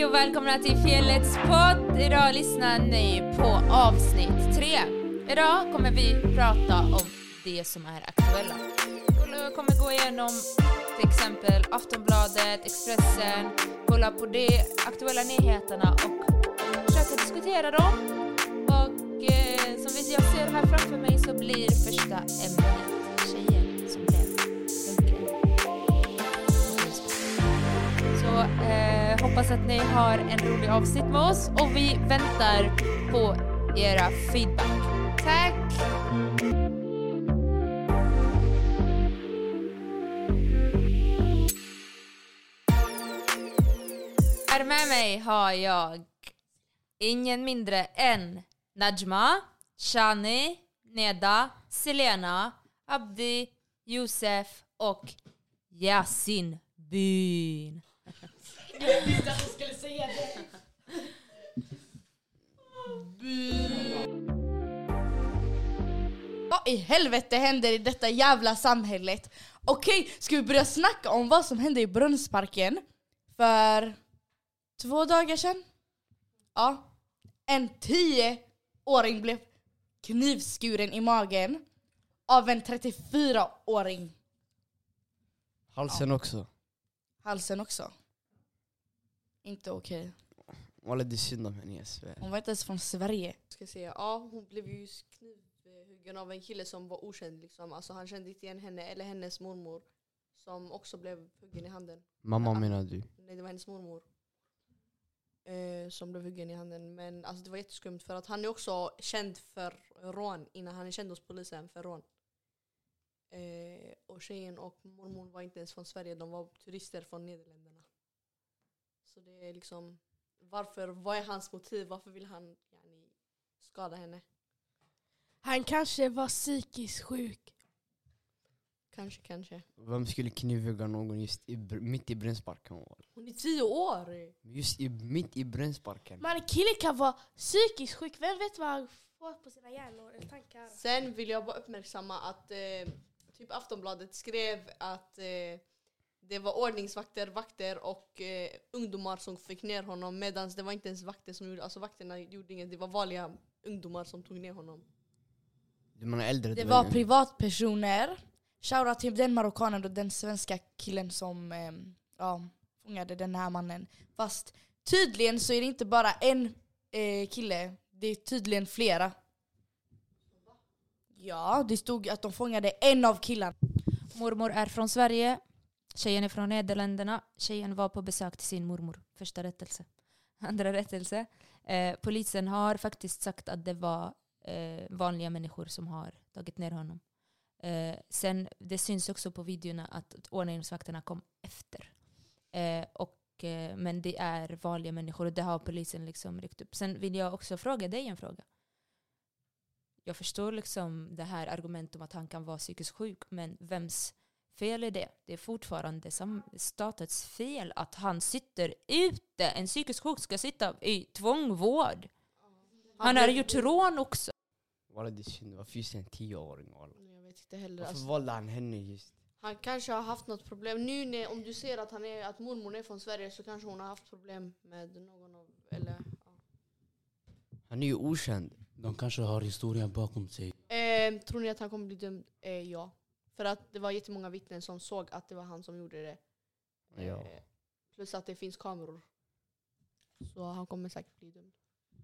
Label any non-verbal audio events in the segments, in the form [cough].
Hej och välkomna till Fjällets podd. Idag lyssnar ni på avsnitt tre. Idag kommer vi prata om det som är aktuella. Vi kommer gå igenom till exempel Aftonbladet, Expressen, kolla på de aktuella nyheterna och försöka diskutera dem. Och eh, som jag ser här framför mig så blir första ämnet tjejer som blev. Så eh, hoppas att ni har en rolig avsnitt med oss och vi väntar på era feedback. Tack! Här med mig har jag ingen mindre än Najma, Shani, Neda, Selena, Abdi, Josef och Yasin Byn. Vad i helvete händer i detta jävla samhället? Okej, ska vi börja snacka om vad som hände i Brunnsparken för två dagar sedan? Ja. En tioåring blev knivskuren i magen av en 34-åring. Halsen också. Halsen också. Inte okej. Walla det är synd om henne jag svär. Hon var inte ens från Sverige. ska säga. Ja, hon blev ju knivhuggen av en kille som var okänd. Liksom. Alltså, han kände inte igen henne eller hennes mormor. Som också blev huggen i handen. Mamma menar du? Nej, det var hennes mormor. Eh, som blev huggen i handen. Men alltså, det var jätteskumt för att han är också känd för rån innan. Han är känd hos polisen för rån. Eh, och tjejen och mormor var inte ens från Sverige. De var turister från Nederländerna. Så det är liksom... Varför? Vad är hans motiv? Varför vill han yani, skada henne? Han kanske var psykiskt sjuk. Kanske, kanske. Vem skulle knivhugga någon just i, mitt i Brunnsparken? walla? Hon är tio år! Just i, mitt i Brunnsparken. Men en kille kan vara psykiskt sjuk. Vem vet vad han får på sina hjärnor eller tankar? Sen vill jag bara uppmärksamma att eh, typ Aftonbladet skrev att eh, det var ordningsvakter, vakter och eh, ungdomar som fick ner honom medan det var inte ens vakter som gjorde Alltså vakterna gjorde inget, det var vanliga ungdomar som tog ner honom. Du menar äldre Det var privatpersoner. Shoutout till den marockanen och den svenska killen som ehm, ja, fångade den här mannen. Fast tydligen så är det inte bara en eh, kille, det är tydligen flera. Ja, det stod att de fångade en av killarna. Mormor är från Sverige, tjejen är från Nederländerna. Tjejen var på besök till sin mormor. Första rättelse. [laughs] Andra rättelse. Eh, polisen har faktiskt sagt att det var eh, vanliga människor som har tagit ner honom. Eh, sen, det syns också på videorna att ordningsvakterna kom efter. Eh, och, eh, men det är vanliga människor och det har polisen liksom ryckt upp. Sen vill jag också fråga dig en fråga. Jag förstår liksom det här argumentet om att han kan vara psykiskt sjuk, men vems fel är det? Det är fortfarande statens fel att han sitter ute. En psykiskt sjuk ska sitta i tvångvård. Han har gjort rån också. Walla det är synd, varför just en tioåring walla? Jag vet inte heller. Varför Alltså, valde han henne just? han kanske har haft något problem. Nu när, om du ser att, han är, att mormor är från Sverige så kanske hon har haft problem med någon av... Eller, ja. Han är ju okänd. De kanske har historien bakom sig. Eh, tror ni att han kommer bli dömd? Eh, ja. För att det var jättemånga vittnen som såg att det var han som gjorde det. Eh, Ja. Plus att det finns kameror. Så han kommer säkert bli dömd.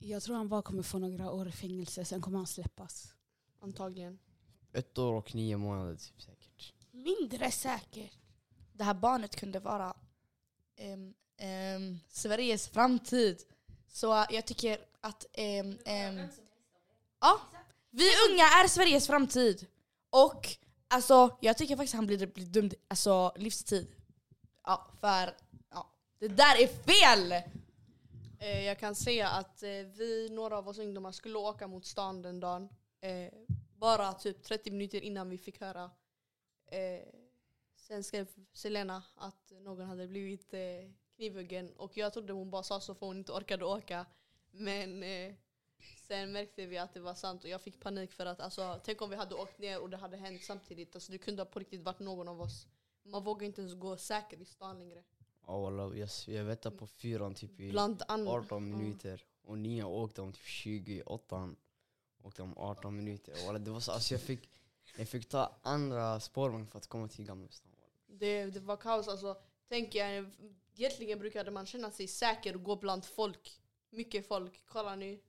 Jag tror han bara kommer få några år i fängelse, sen kommer han släppas. Antagligen. Ett år och nio månader typ säkert. Mindre säkert. Det här barnet kunde vara ehm, ehm, Sveriges framtid. Så eh, jag tycker att... ehm, ja, vi unga är Sveriges framtid. Och alltså, jag tycker faktiskt han blir, blir dömd alltså, livstid. Ja, för ja, det där är fel! Eh, jag kan säga att eh, vi, några av oss ungdomar, skulle åka mot stan den dagen. Eh, bara typ 30 minuter innan vi fick höra. Eh, sen skrev Selena att någon hade blivit eh, knivhuggen. Och jag trodde hon bara sa så för hon inte orkade åka. Men eh, sen märkte vi att det var sant och jag fick panik för att alltså, tänk om vi hade åkt ner och det hade hänt samtidigt. Alltså, det kunde ha på riktigt varit någon av oss. Man vågar inte ens gå säker i stan längre. Ja walla, jag, jag väntade på fyran typ i Bland annat. 18 minuter. Och nian åkte om typ 28 åkte om 18 minuter. Walla, det var så, alltså jag fick, jag fick ta andra spårvagn för att komma till Gamla stan. Det, det var kaos. Alltså, tänk jag, egentligen brukade man känna sig säker och gå bland folk. Mycket folk. Kolla nu.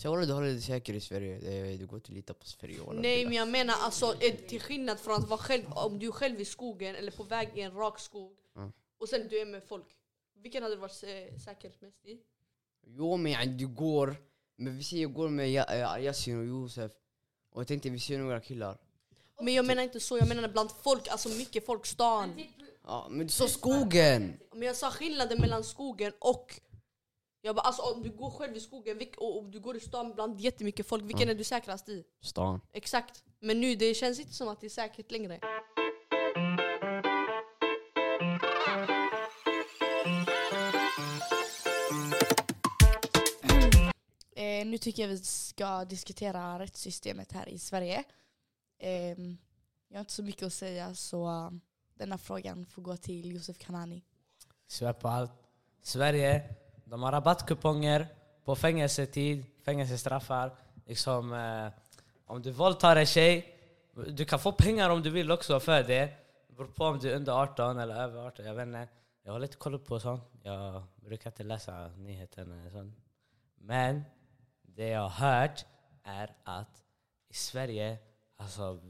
Så walla, du håller dig säker i Sverige. Det, går inte att lita på Sverige. Nej men jag menar alltså eh, till skillnad från att vara själv, om du är själv i skogen eller på väg i en rak skog Ja. och sen du är med folk. Vilken hade du varit eh, säker mest i? Jo men du går, men vi säger går med eh, Yasin och Josef. Och jag tänkte vi ser några killar. Men jag menar inte så, jag menar bland folk, alltså mycket folk, stan. Ja men du sa skogen! Men jag sa skillnaden mellan skogen och jag bara, alltså om du går själv i skogen och om du går i stan bland jättemycket folk, vilken Ja. är du säkrast i? Stan. Exakt. Men nu det känns inte som att det är säkert längre. Eh, nu tycker jag vi ska diskutera rättssystemet här i Sverige. Ehm, jag har inte så mycket att säga så eh, denna frågan får gå till Josef Kanani. Svär på allt. Sverige, de har rabattkuponger på fängelsetid, fängelsestraffar. Liksom, eh, om du våldtar en tjej, du kan få pengar om du vill också för det. Det beror på om du är under 18 eller över 18, jag vet inte. Jag har lite koll på sånt. Jag brukar inte läsa nyheterna och sånt. Men det jag har hört är att i Sverige, alltså,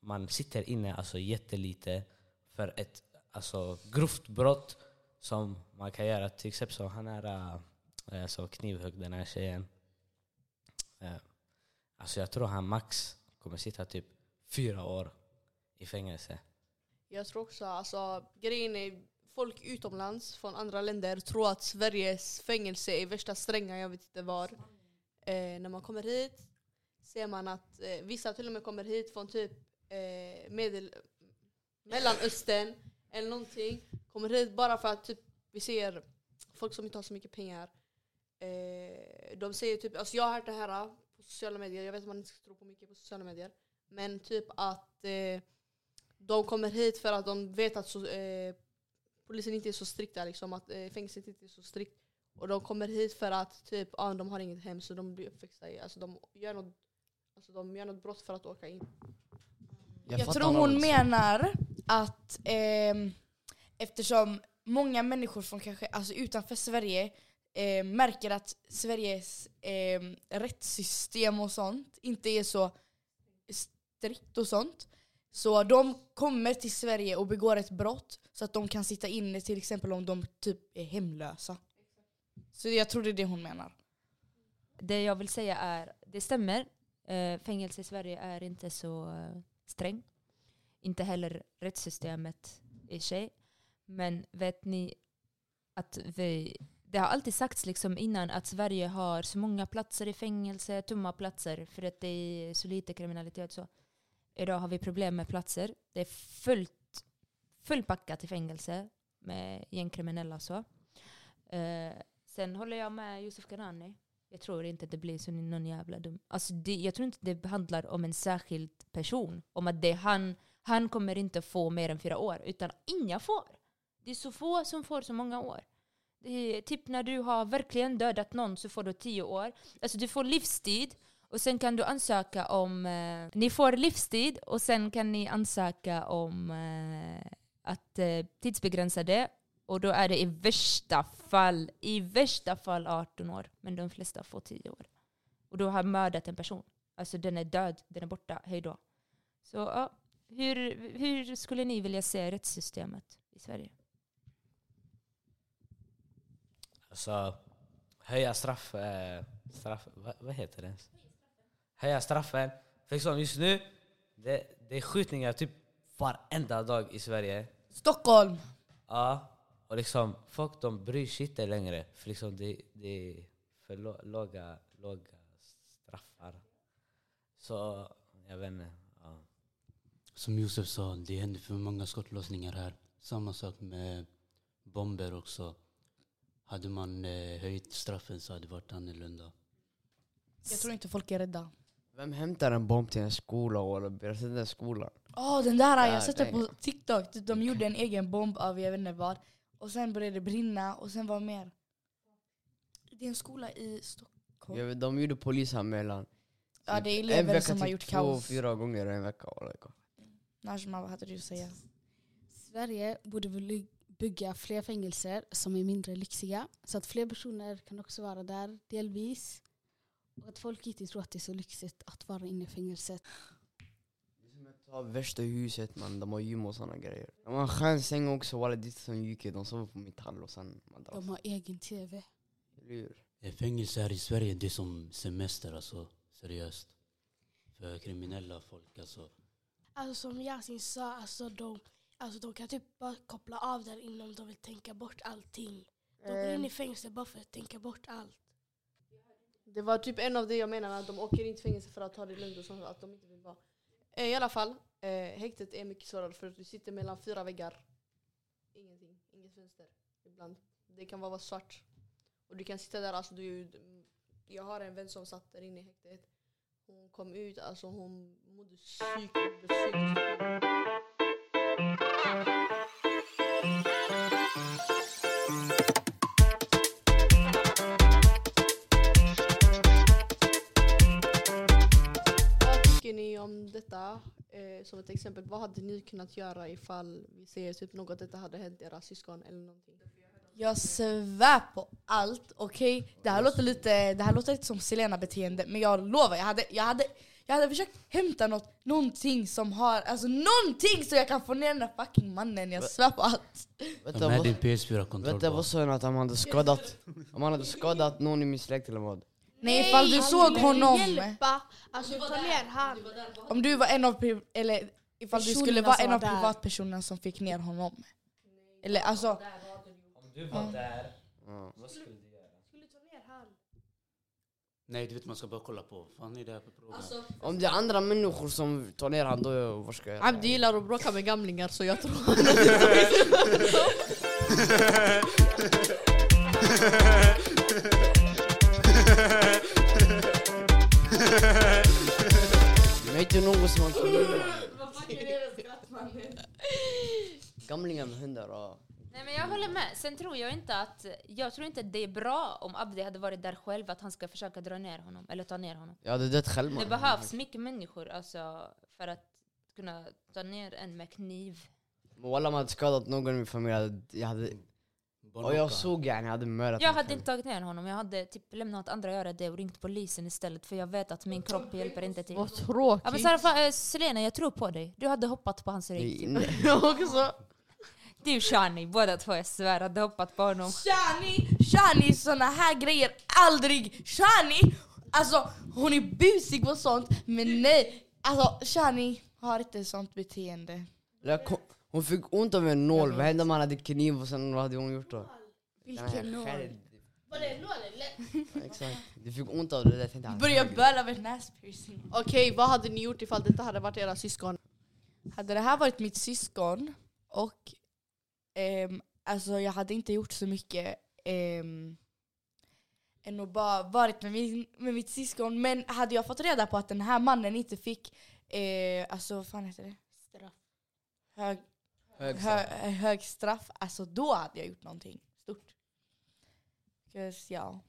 man sitter inne alltså jättelite för ett alltså, grovt brott som man kan göra. Till exempel så han är äh, så knivhugg den här tjejen. Äh, alltså jag tror han max kommer sitta typ fyra år i fängelse. Jag tror också, alltså grejen är folk utomlands från andra länder tror att Sveriges fängelse är värsta stränga, jag vet inte var. Eh, när man kommer hit ser man att eh, vissa till och med kommer hit från typ eh, medel, Mellanöstern eller någonting. Kommer hit bara för att typ, vi ser folk som inte har så mycket pengar. Eh, de säger typ, alltså jag har hört det här på sociala medier, jag vet att man inte ska tro på mycket på sociala medier. Men typ att eh, de kommer hit för att de vet att så, eh, polisen inte är så strikta, liksom, att eh, fängelset inte är så strikt. Och de kommer hit för att typ, ah, de har inget hem så de blir uppväxta i, alltså de gör något, alltså, de gör något brott för att åka in. Jag, fattar tror hon menar att eh, eftersom många människor från kanske, alltså utanför Sverige eh, märker att Sveriges eh, rättssystem och sånt inte är så strikt och sånt. Så de kommer till Sverige och begår ett brott så att de kan sitta inne till exempel om de typ är hemlösa. Så jag tror det är det hon menar. Det jag vill säga är, det stämmer. Eh, fängelse i Sverige är inte så eh, strängt. Inte heller rättssystemet i sig. Men vet ni att vi... Det har alltid sagts liksom innan att Sverige har så många platser i fängelse, tomma platser, för att det är så lite kriminalitet. Så. Idag har vi problem med platser. Det är fullt, fullpackat i fängelse med gängkriminella och så. Eh, sen håller jag med Josef Karani. Jag tror inte det blir så någon jävla dum. Alltså det, jag tror inte det handlar om en särskild person. Om att det är han, han kommer inte få mer än fyra år. Utan inga får. Det är så få som får så många år. Det är typ när du har verkligen dödat någon så får du tio år. Alltså du får livstid. Och sen kan du ansöka om... Eh, ni får livstid och sen kan ni ansöka om eh, att eh, tidsbegränsa det. Och då är det i värsta fall, i värsta fall 18 år. Men de flesta får 10 år. Och då har mördat en person. Alltså den är död, den är borta, hej då. Så ja, hur, hur skulle ni vilja se rättssystemet i Sverige? Alltså, höja straff... Eh, straff vad, vad heter det ens? Höja straffen. För liksom just nu, det, det är skjutningar typ varenda dag i Sverige. Stockholm! Ja, och liksom folk de bryr sig inte längre. För liksom det, det är för låga, låga straffar. Så, jag vet inte. Ja. Som Josef sa, det händer för många skottlossningar här. Samma sak med bomber också. Hade man eh, höjt straffen så hade det varit annorlunda. Jag tror inte folk är rädda. Vem hämtar en bomb till en skola och sätta den skolan? Åh den där, jag sett det på TikTok. De gjorde en egen bomb av jag vet inte vad. och sen började det brinna och sen vad mer? Det är en skola i Stockholm. Vet, de gjorde polisanmälan. Ja det är en elever vecka som har typ gjort två, kaos. fyra gånger en vecka. Najma, vad hade du att säga? Sverige borde väl bygga fler fängelser som är mindre lyxiga. Så att fler personer kan också vara där delvis. Och att folk inte tror att det är så lyxigt att vara inne i fängelset. Ta värsta huset man, de har gym och såna grejer. De har en skön säng också, walla det är som UK, de sover på metall och sen madrass. De har egen tv. Eller hur? Fängelse här i Sverige det är som semester alltså. Seriöst. För kriminella folk alltså. Alltså som Yasin sa, alltså de, alltså de kan typ bara koppla av där innan de vill tänka bort allting. De går in i fängelse bara för att tänka bort allt. Det var typ en av det jag menar med att de åker in till fängelse för att ta det lugnt och sånt. Att de inte vill vara. Eh, I alla fall, eh, häktet är mycket svårare för att du sitter mellan fyra väggar. Ingenting, inget fönster. Ibland. Det kan vara svart. Och du kan sitta där, alltså du, jag har en vän som satt där inne i häktet. Hon kom ut, alltså hon mådde psykiskt, blev Vad tycker ni om detta? Eh, som ett exempel, vad hade ni kunnat göra ifall vi ser typ något detta hade hänt era syskon eller någonting? Jag svär på allt, okej? Det, här låter lite, det här låter lite som Selena-beteende, men jag lovar, jag hade, jag hade, jag hade försökt hämta något, någonting som har, alltså någonting så jag kan få ner den där fucking mannen, jag svär på allt. Vet Ta du med vad- din PS4-kontroll vet du bara. vad sa han att han hade skadat, om han hade skadat någon i min släkt eller vad? Nej ifall du såg honom, Hjälpa! Alltså ta ner han. om du var en av, eller ifall du skulle vara en av privatpersonerna som fick ner honom. Eller alltså, du var där, Ja. vad skulle du göra? Skulle ta ner han. Nej du vet man ska bara kolla på. Fan är det här för program? Om det är andra människor som tar ner han, då vad ska jag göra? Abdi gillar att bråka med gamlingar så jag tror [laughs] Men inte någon som kan Gamlingar med hundar och... Nej men jag håller med. Sen tror jag inte att, jag tror inte det är bra om Abdi hade varit där själv, att han ska försöka dra ner honom, eller ta ner honom. Jag hade dött själv Det behövs mycket människor alltså, för att kunna ta ner en med kniv. Walla om jag hade skadat någon i min familj, jag hade, och jag såg yani, jag hade mördat Jag hade inte tagit ner honom, jag hade typ lämnat andra göra det och ringt polisen istället för jag vet att min kropp hjälper inte till. Vad Ja, men tråkigt. Äh, Selena, jag tror på dig. Du hade hoppat på hans rygg. nej. [laughs] Du Shani, båda två jag svär, hade hoppat på honom. Shani, Shani såna här grejer aldrig! Shani, alltså hon är busig och sånt, men nej. Alltså Shani har inte sånt beteende. Hon fick ont av en nål, vad hände om han hade kniv och sen vad hade hon gjort då? Vilken nål? Var det nål eller? Exakt. Du fick ont av det där, jag tänkte han- Börjar böla med näspiercing. Okej, vad hade ni gjort ifall detta hade varit era syskon? Hade det här varit mitt syskon och ehm, alltså jag hade inte gjort så mycket ehm, än att bara varit med, min, med mitt syskon. Men hade jag fått reda på att den här mannen inte fick, eh, alltså vad fan heter det? Straff. Hög, Hög hö, hög straff, alltså då hade jag gjort någonting stort. 'Cause, ja.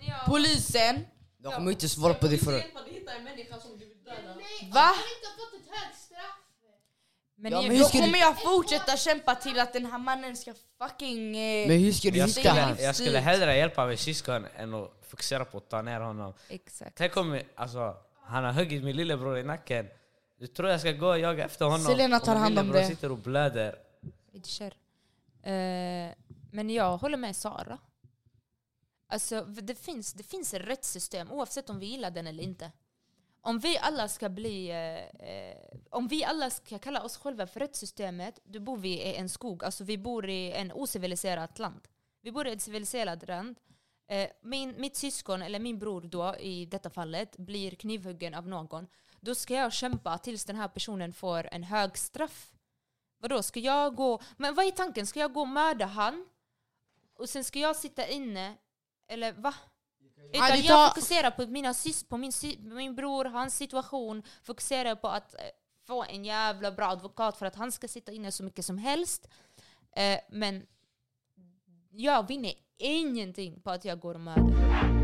Jag, Polisen, De kommer inte svara på det för... hitta en människa som du vill döda. va? Han har inte fått ett högt straff. Men Ja, jag, men Då du- kommer jag fortsätta kämpa till att den här mannen ska fucking... Eh, Men hur ska du Jag hitta skulle, jag skulle hellre hjälpa min syskon än att fokusera på att ta ner honom. Exakt. Tänk om alltså, han har huggit min lillebror i nacken. Du tror jag ska gå och jaga efter honom? Selena tar Och hand om det. sitter och blöder. Eh, men jag håller med Sara. Alltså, det finns, det finns ett rättssystem oavsett om vi gillar den eller inte. Om vi alla ska bli... Eh, eh, om vi alla ska kalla oss själva för rättssystemet, då bor vi i en skog. Alltså vi bor i en ociviliserat land. Vi bor i ett civiliserat land. Eh, min, mitt syskon, eller min bror då i detta fallet, blir knivhuggen av någon. Då ska jag kämpa tills den här personen får en hög straff. Vadå, ska jag gå... Men vad är tanken? Ska jag gå och mörda han? Och sen ska jag sitta inne? Eller va? Utan jag tar- fokuserar på, mina sys på min, sy min bror, hans situation. Fokuserar på att eh, få en jävla bra advokat för att han ska sitta inne så mycket som helst. Eh, men jag vinner ingenting på att jag går och mördar.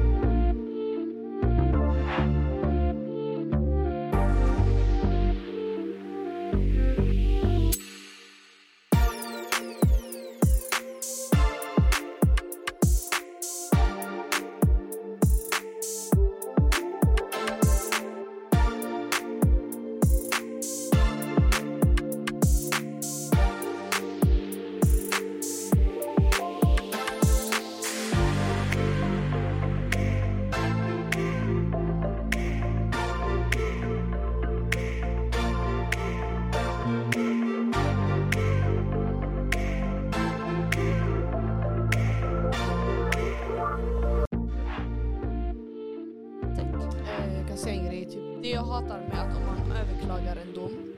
Eh, Jag kan säga en grej. Typ. Det jag hatar med att om man överklagar en dom.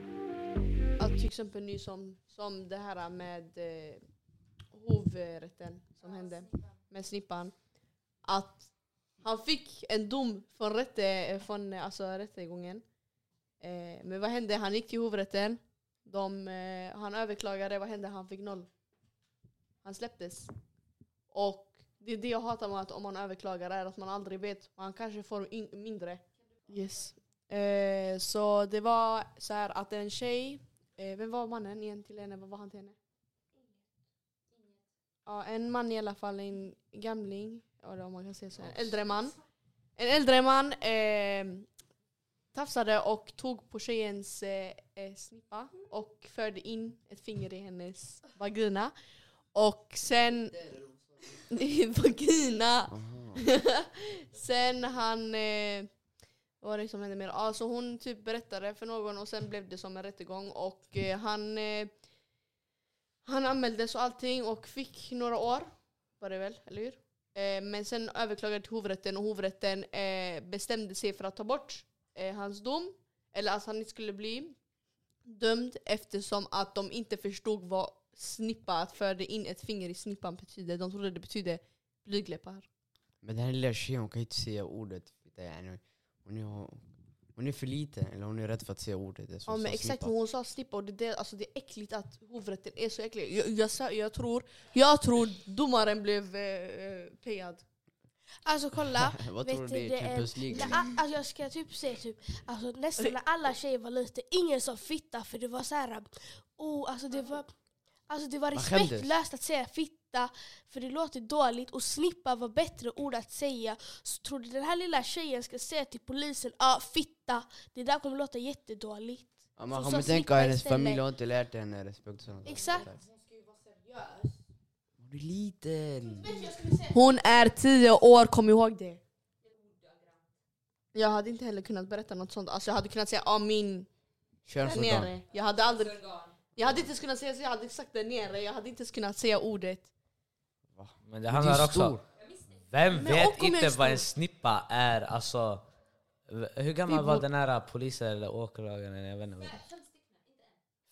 Att till exempel nu som, som det här med eh, hovrätten som hände med snippan. Att han fick en dom från, rätte, från alltså, rättegången. Eh, men vad hände? Han gick till hovrätten. De, eh, han överklagade. Vad hände? Han fick noll. Han släpptes. Och det är det jag hatar med att om man överklagar är att man aldrig vet. Man kanske får in, mindre. Yes. Eh, så det var så här att en tjej, eh, vem var mannen igen till henne? Vad var han till henne? Ja, en man i alla fall, en gamling, eller om man kan säga så, en äldre man. En äldre man eh, tafsade och tog på tjejens eh, eh, snippa och förde in ett finger i hennes vagina. Och sen... [laughs] I vagina! [laughs] Sen han... Eh, vad var det som hände mer? Alltså hon typ berättade för någon och sen blev det som en rättegång och eh, han... Eh, han anmäldes och allting och fick några år. Var det väl, eller hur? Eh, men sen överklagade till hovrätten och hovrätten eh, bestämde sig för att ta bort eh, hans dom. Eller att han inte skulle bli dömd eftersom att de inte förstod vad snippa, att föra in ett finger i snippan betyder. De trodde det betydde blygdläppar. Men den här lilla tjejen hon kan ju inte säga ordet. Hon är, hon är för liten, eller hon är rädd för att säga ordet. Det är så- Ja men exakt, snippa. hon sa snippa och det, det, alltså, det är äckligt att hovrätten är så äcklig. Jag, jag, jag, tror, jag tror domaren blev eh, eh, payad. Alltså kolla. [laughs] Vad tror du det är? det är- Champions League? A- alltså jag ska typ säga typ, alltså nästan när alla tjejer var lite, ingen sa fitta för det var så här, oh, alltså det var, alltså det var respektlöst att säga fitta för det låter dåligt och snippa var bättre ord att säga. Så tror du den här lilla tjejen ska säga till polisen, ja ah, fitta, det där kommer låta jättedåligt. Ja, man kommer tänka snippa att hennes istället. familj har inte lärt henne respekt och sånt. Exakt. Hon är liten. Hon är tio år, kom ihåg det. Jag hade inte heller kunnat berätta något sånt. Alltså jag hade kunnat säga ah, min där Könsorgan. nere. Jag hade aldrig... Jag hade inte ens kunnat säga så, jag hade sagt där nere. Jag hade inte ens kunnat säga ordet. Men det handlar också... stor. Vem Men vet om inte vad en snippa är? Alltså, hur gammal var den här polisen eller åklagaren? Jag vet inte.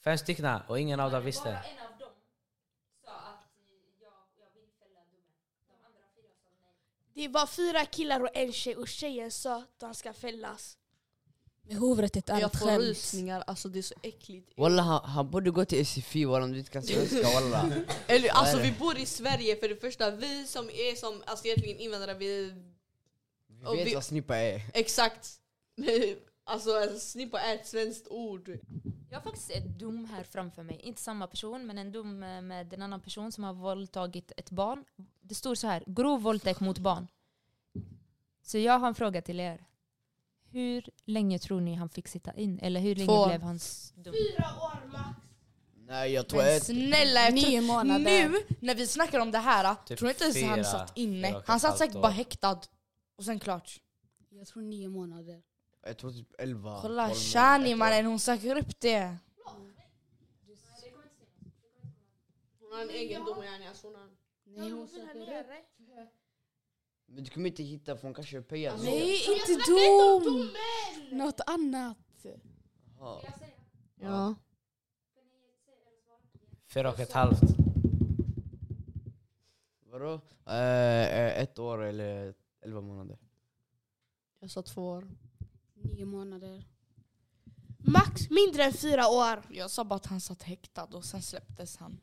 Fem stycken och ingen av dem visste. en av dem sa att jag, jag vill fälla domen. De andra fyra sa nej. Det var fyra killar och en tjej och tjejen sa att han ska fällas. Men hovrättet är Jag ett får skämt. rysningar, alltså det är så äckligt. Walla han, han borde gå till SFI walla om du inte kan svenska walla. [laughs] Eller, alltså vi bor i Sverige för det första, vi som är som alltså egentligen invandrare, vi... Vi vet vi- vad snippa är. Exakt. [laughs] Alltså en snippa är ett svenskt ord. Jag har faktiskt ett dom här framför mig. Inte samma person, men en dom eh, med en annan person som har våldtagit ett barn. Det står så här, grov våldtäkt mot barn. Så jag har en fråga till er. Hur länge tror ni han fick sitta in? Eller hur länge Två. blev hans dom? Fyra år max. Nej jag tror Men ett... snälla, jag Nio tror, månader. nu när vi snackar om det här, Typ tror inte ens fyra, han satt fyra inne. och ett Han satt halvt säkert år. bara häktad. Och sen klart. Jag tror nio månader. Jag tror typ 11. Kolla, 12 Shani ett år. mannen, hon söker upp det. Hon har en egen dom yani. Alltså hon har... Nej, hon söker upp. Men du kommer inte hitta för hon kanske är payad. Nej, inte dom! Något annat. Jaha. Ja. Fyra och ett halvt. Vadå? Eh, eh, ett år eller 11 månader. Jag sa två år. Nio månader. Max mindre än fyra år. Jag sa bara att han satt häktad och sen släpptes han.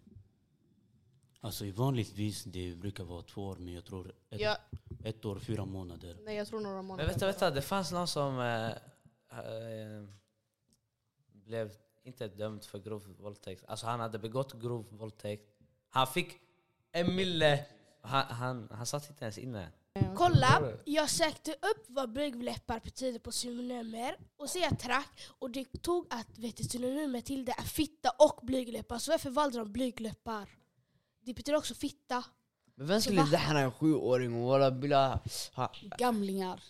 Alltså i vanligtvis det brukar vara två år, men jag tror ett, Ja, ett år, fyra månader. nej jag tror några Men månader. vänta, vänta, det fanns någon som eh, eh, blev inte dömd för grov våldtäkt. Alltså han hade begått grov våldtäkt. Han fick en mille. Han, han, han satt inte ens inne. Kolla, jag sökte upp vad blygdläppar betyder på synonymer och så jag track och det tog att vet du, synonymer till det är fitta och blygdläppar. Så varför valde de blygdläppar? Det betyder också fitta. Men vem Så skulle va? dähna en sjuåring och walla bila... ha- Gamlingar.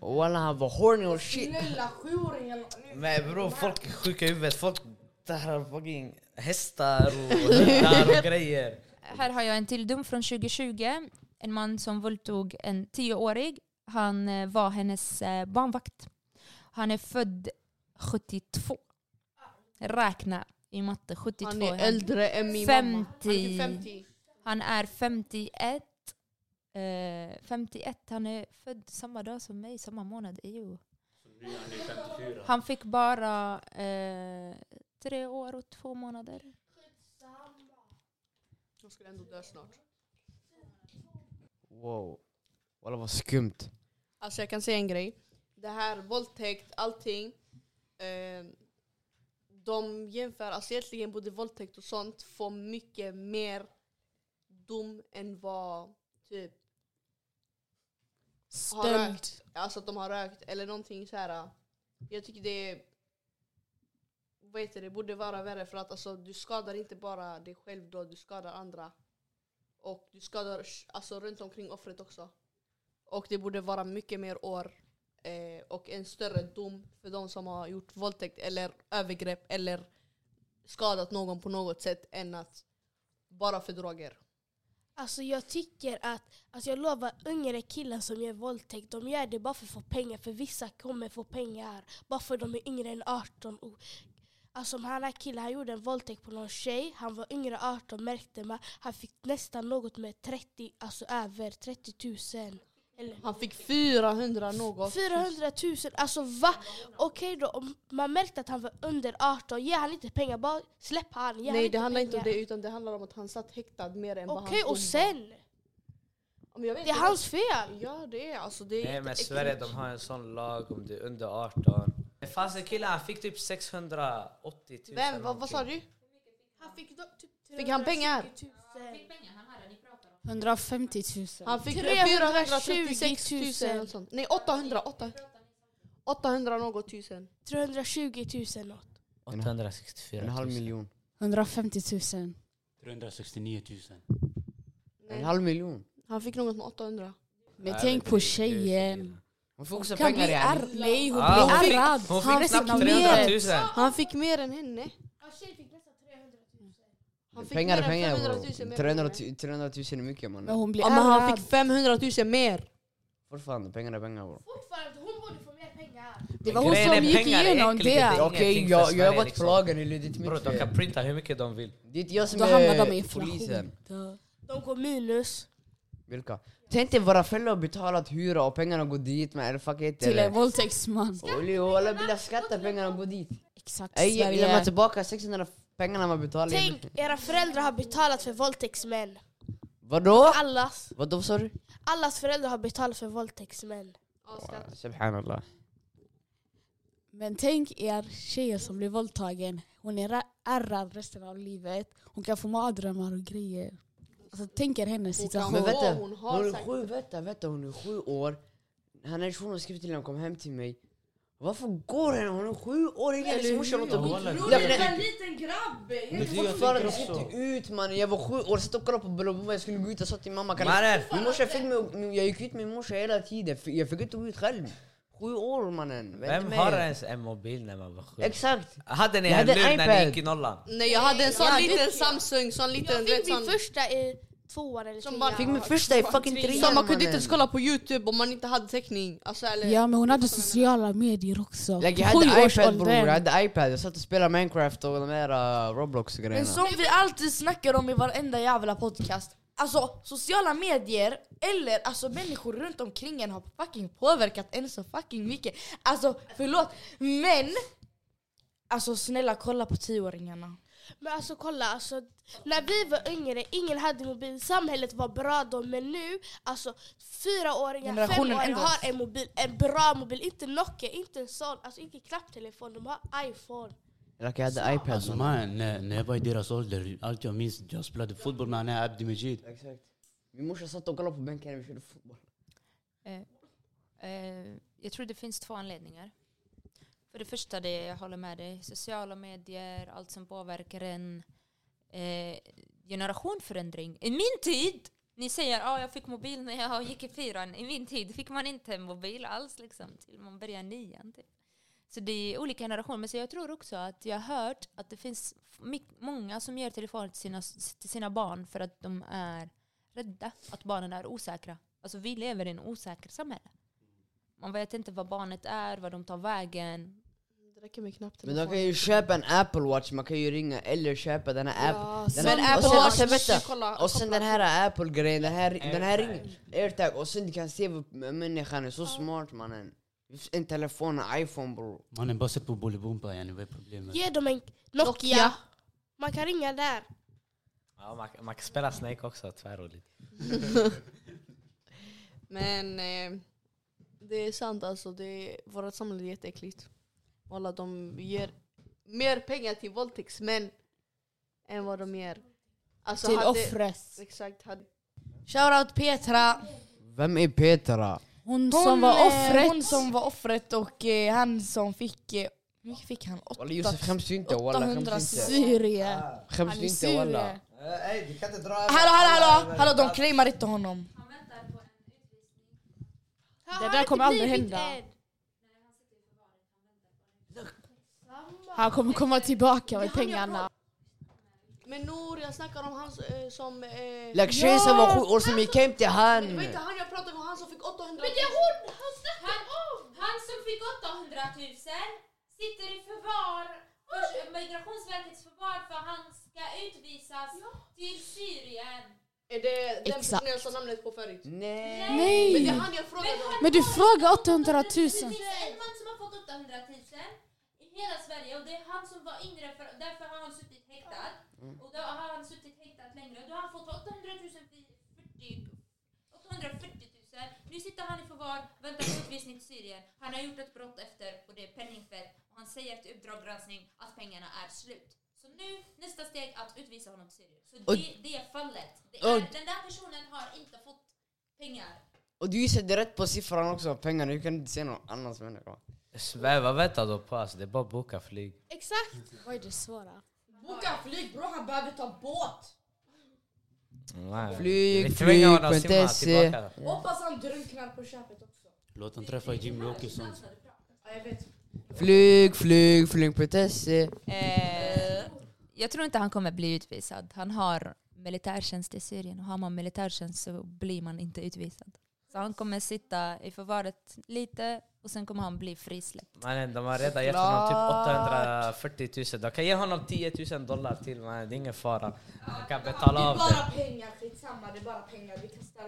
Walla han var horny och shit. Snälla sjuåringen. Men bror, folk är sjuka i huvudet. Folk där fucking hästar och [laughs] hundar och grejer. Här har jag en till dom från 2020. En man som våldtog en tioårig. Han eh, var hennes eh, barnvakt. Han är född 72. Räkna i matte. 72. Han är äldre än min mamma. Han är 50. 50. Han är 51. Eh, 51. Han är född samma dag som mig, samma månad. Jo. Han fick bara eh, tre år och två månader. Han skulle ändå dö snart. Wow. Walla vad skumt. Alltså jag kan säga en grej. Det här våldtäkt, allting. Eh, de jämför, alltså egentligen både våldtäkt och sånt får mycket mer dom än vad typ har Stöld. rökt. Alltså att de har rökt eller någonting så här. Jag tycker det är vad heter det, borde vara värre för att alltså, du skadar inte bara dig själv då, du skadar andra. Och du skadar alltså, runt omkring offret också. Och det borde vara mycket mer år eh, och en större dom för de som har gjort våldtäkt eller övergrepp eller skadat någon på något sätt än att bara för droger. Alltså jag tycker att, alltså jag lovar, yngre killar som gör våldtäkt, de gör det bara för att få pengar. För vissa kommer få pengar bara för att de är yngre än 18. Och, alltså han här killen, han gjorde en våldtäkt på någon tjej, han var yngre än 18 märkte man. Han fick nästan något med 30, alltså över 30 000. Eller Han fick 400 något. 400 000, alltså va? Okej då, om man märkte att han var under 18, ge han inte pengar, bara släpp han. Ge han Nej det handlar pengar. inte om det utan det handlar om att han satt häktad mer än vad Okej, hans och sen? var. Men jag vet Det är hans fel. Ja det är alltså det är Nej men. Sverige de har en sån lag om du är under 18. Det fanns en kille, han fick typ 680 000. Vem? Vad, vad sa du? Han fick, då, typ Fick han pengar? 320 000. 150 000. Han fick 320 436 000 eller sånt. Nej 800, 800. 800 något tusen. 320 000 något. 864 En 000. halv miljon. 150 000. 369 000. En halv miljon. Han fick något med 800. Men Nej, tänk på tjejen. Hon får också Hon kan pengar ärr. Nej, hon hon blir fick- ärrad. Hon Han fick knappt fick 300 mer. 000. Han fick mer än henne. Han fick Pengar är pengar 500 bro. 000 mer 300 än henne. 000 300 000 är mycket Men mannen. hon blir Ja, men han ärrad. fick 500 000 mer. Fortfarande, pengar är pengar bro. Fortfarande, hon borde få mer pengar. Det var hon Grejen som är gick pengar är igenom äckligt, det är det. ingenting Okej, för jag, jag har Sverige, varit på liksom. lagen, det är inte Bro, mitt de kan fel. printa hur mycket de vill. Det är inte jag som Då hamnar de är i polisen. Duh. De går minus. Vilka? Tänk dig våra föräldrar har betalat hyra och pengarna går dit med eller fuck it Till en eller... våldtäktsman. Olio, alla vill skatta pengarna och gå dit. Exakt, Ey, lämna Sverige. tillbaka 600 pengarna man betalar. Tänk, era föräldrar har betalat för våldtäktsmän. Vadå? Allas. Vadå sa du? Allas föräldrar har betalat för våldtäktsmän. Subhanallah. Men tänk er tjejer som blir våldtagen. Hon är ra- ärrad resten av livet. Hon kan få mardrömmar och grejer. Alltså, tänk er hennes situation. Men vänta, hon har hon är sju, vänta, vänta, hon är sju år. Han är shunon skrev till henne, kom hem till mig. Varför går henne? Hon är sju år, ingen hennes morsa låter bli. Bror det är en liten grabb! Fortfarande, jag ska inte ut mannen. Jag var sju år, satt och kollade på Belobomba. Jag skulle gå ut och sa till mamma kan! Min morsa fick mig, jag gick ut med min morsa hela tiden. Jag fick inte gå ut själv. Sju år mannen. Vem har ens en mobil när man var sju? Exakt. Hade ni en lur när ni iPad. gick i nollan? Nej jag hade en sån liten Samsung, sån liten Jag fick min första i tvåan eller Som trean. Fick min första i fucking trean som man kunde inte ens kolla på youtube om man inte hade täckning. Alltså, eller, Ja men hon hade sociala medier också. Like, jag hade iPad bror, jag hade iPad. Jag satt och spelade Minecraft och de där uh, Roblox Men grejerna. som vi alltid snackar om i varenda jävla podcast. Alltså sociala medier eller alltså människor runt omkring en har fucking påverkat en så fucking mycket. Alltså förlåt men Alltså snälla kolla på tioåringarna. Men alltså kolla, alltså, när vi var yngre, ingen hade mobil. Samhället var bra då, men nu, alltså fyraåringar, femåringar har en mobil, en bra mobil. Inte Nokia, inte en sån, alltså inte knapptelefon, de har iPhone. Like jag hade iPad. Alltså man, när, när jag var i deras ålder, allt jag minns, jag spelade fotboll med Anna Abdi Majid. Exakt. Min morsa satt och kollade på bänken när vi körde fotboll. Eh, eh, jag tror det finns två anledningar. För det första, det jag håller med dig, sociala medier, allt som påverkar en. Eh, generationförändring. I min tid, ni säger att ah, jag fick mobil när jag gick i fyran. I min tid fick man inte en mobil alls liksom, till man började nian. Typ. Så det är olika generationer. Men så jag tror också att jag har hört att det finns många som ger telefoner till sina, till sina barn för att de är rädda att barnen är osäkra. Alltså vi lever i en osäker samhälle. Man vet inte vad barnet är, vad de tar vägen. Det räcker med Men knapptelefon. de kan ju köpa en Apple Watch, man kan ju ringa eller köpa den här Apple. Ja, Den här, Men och Apple sen, och Watch, sen, vänta, kolla, och sen den här Apple-grejen, den här, den här Airtag. ringen, airtag, och sen du kan se vad människan är så smart mannen. En telefon, en iPhone bror. Mannen bara sätt på Bolibompa yani, vad är problemet? Ge dem en Nokia. Man kan ringa där. Ja, man, man kan spela Snake också, tvärroligt. [laughs] Men eh, det är sant alltså, det, vårt samhälle är jätteäckligt. Alla de ger mer pengar till våldtäktsmän än vad de ger. Alltså, Till hade- offret. Exakt. Hade, Shoutout Petra. Vem är Petra? Hon, Hon, som var eh, offret. Hon som var offret och eh, han som fick... Eh, hur mycket fick han? Walla Åtta, Josef skäms du inte walla, 800 skäms inte. Syrien. Skäms Han du är inte walla. Inte dra Hallå, hallå, hallå! Hallå, de claimar inte honom. Det där kommer aldrig hända. Han kommer komma tillbaka med pengarna. men Nour, jag snackar om han eh, som... Eh, Like tjejen som var sju år som gick hem till det han. var inte han jag pratade med, han som fick 800 Men det är hon! Han, han, han som fick 800 000 sitter i förvar, för, migrationsverkets förvar för han ska utvisas till Syrien. Är det den Exakt. personen jag sa namnet på förut? Nej. Men det Nej! är han jag frågade om. Men du frågar 800 000. Det finns en man som har fått 800 000 i hela Sverige och det är han som var yngre, för, därför har han suttit häktad. Och då har han suttit häktad längre och då har han fått 800 000 för 40 840 000. Nu sitter han i förvar, väntar på utvisning till Syrien. Han har gjort ett brott efter och det är penningtvätt och han säger till Uppdrag granskning att pengarna är slut. Så nu, nästa steg att utvisa honom till Syrien. Så Och- det, det är fallet. Det och- är, den där personen har inte fått pengar. Och du gissade rätt på siffran också, pengarna. Du kan inte se någon annans människa. Svär, vad väntar du på? Alltså, det är bara att boka flyg. Exakt. Vad är det svåra? Boka flyg bror, han behöver ta båt. Nej. Flyg, flyg.se. Hoppas han drunknar på köpet också. Låt honom träffa Jimmy Åkesson. Flyg, flyg, flyg.se. Eh, jag tror inte han kommer bli utvisad. Han har militärtjänst i Syrien och har man militärtjänst så blir man inte utvisad. Så han kommer sitta i förvaret lite och sen kommer han bli frisläppt. Mannen, de har redan gett honom typ 840 000. De kan ge honom 10 000 dollar till mannen, det är ingen fara. Han kan betala av Det är det. bara pengar, skitsamma. Det är bara pengar. Vi kastar...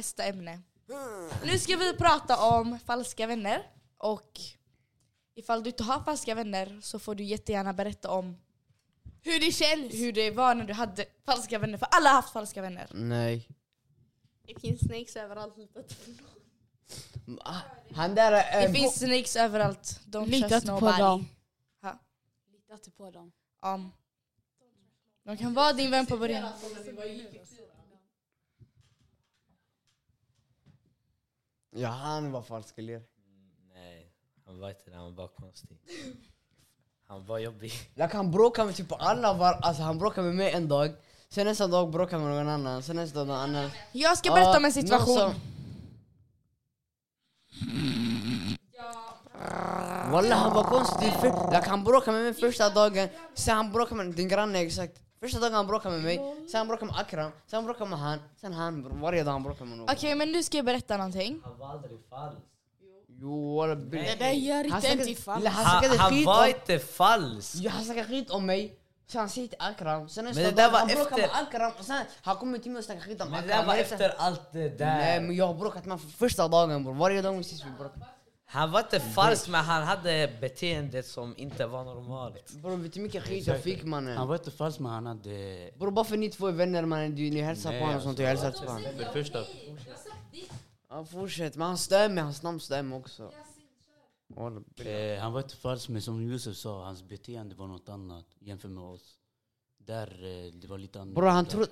Nästa ämne. Nu ska vi prata om falska vänner. Och ifall du inte har falska vänner så får du jättegärna berätta om Hur det känns. hur det var när du hade falska vänner. För alla har haft falska vänner. Nej. Det finns snakes överallt. Ah, Han där är... Det finns snakes överallt. Don't Lita trust på nobody. dem. Ha? Lita inte på dem. Um, de kan vara din vän på början. Ja, han var falsk eller? Nej, han var inte det. Han var bara konstig. Han var jobbig. Like, han bråkade med typ alla var, alltså han bråkade med mig en dag, sen nästa dag bråkade han med någon annan, sen nästa dag någon annan. Jag ska berätta Ja, om en situation. som- Walla han var konstig. För, like, han bråkade med mig första dagen, sen han bråkade med din granne exakt. Första dagen han bråkade med mig, sen han bråkade med Akram, sen han bråkade med han, sen han, varje dag han bråkade med någon. Okej men nu ska jag berätta någonting. Aldrig falsk. Jo walla. Det där gör inte en till fall. han Han, snackade han skit var om, inte falsk. ja, han snackade skit om mig. Så han säger till Akram, sen nästa det dag där var han bråkade efter- med Akram och sen han kommer till mig och snackar skit om Men det Akram. där var efter allt det där. Nej men jag har bråkat med honom första dagen bror, varje dag vi ses vi bråkar. Han var inte falsk men han hade beteendet som inte var normalt. Bror vet du hur mycket skit jag fick mannen? Han var inte falsk men han hade... Bror bara för ni två är vänner mannen, ni hälsar på honom och sånt jag hälsar inte på honom. För det första, Ja fortsätt, men han mig, hans namn mig också. Eh, han var inte falsk men som Josef sa, hans beteende var något annat jämfört med oss. Där, eh, det var lite annat. Bror han trodde...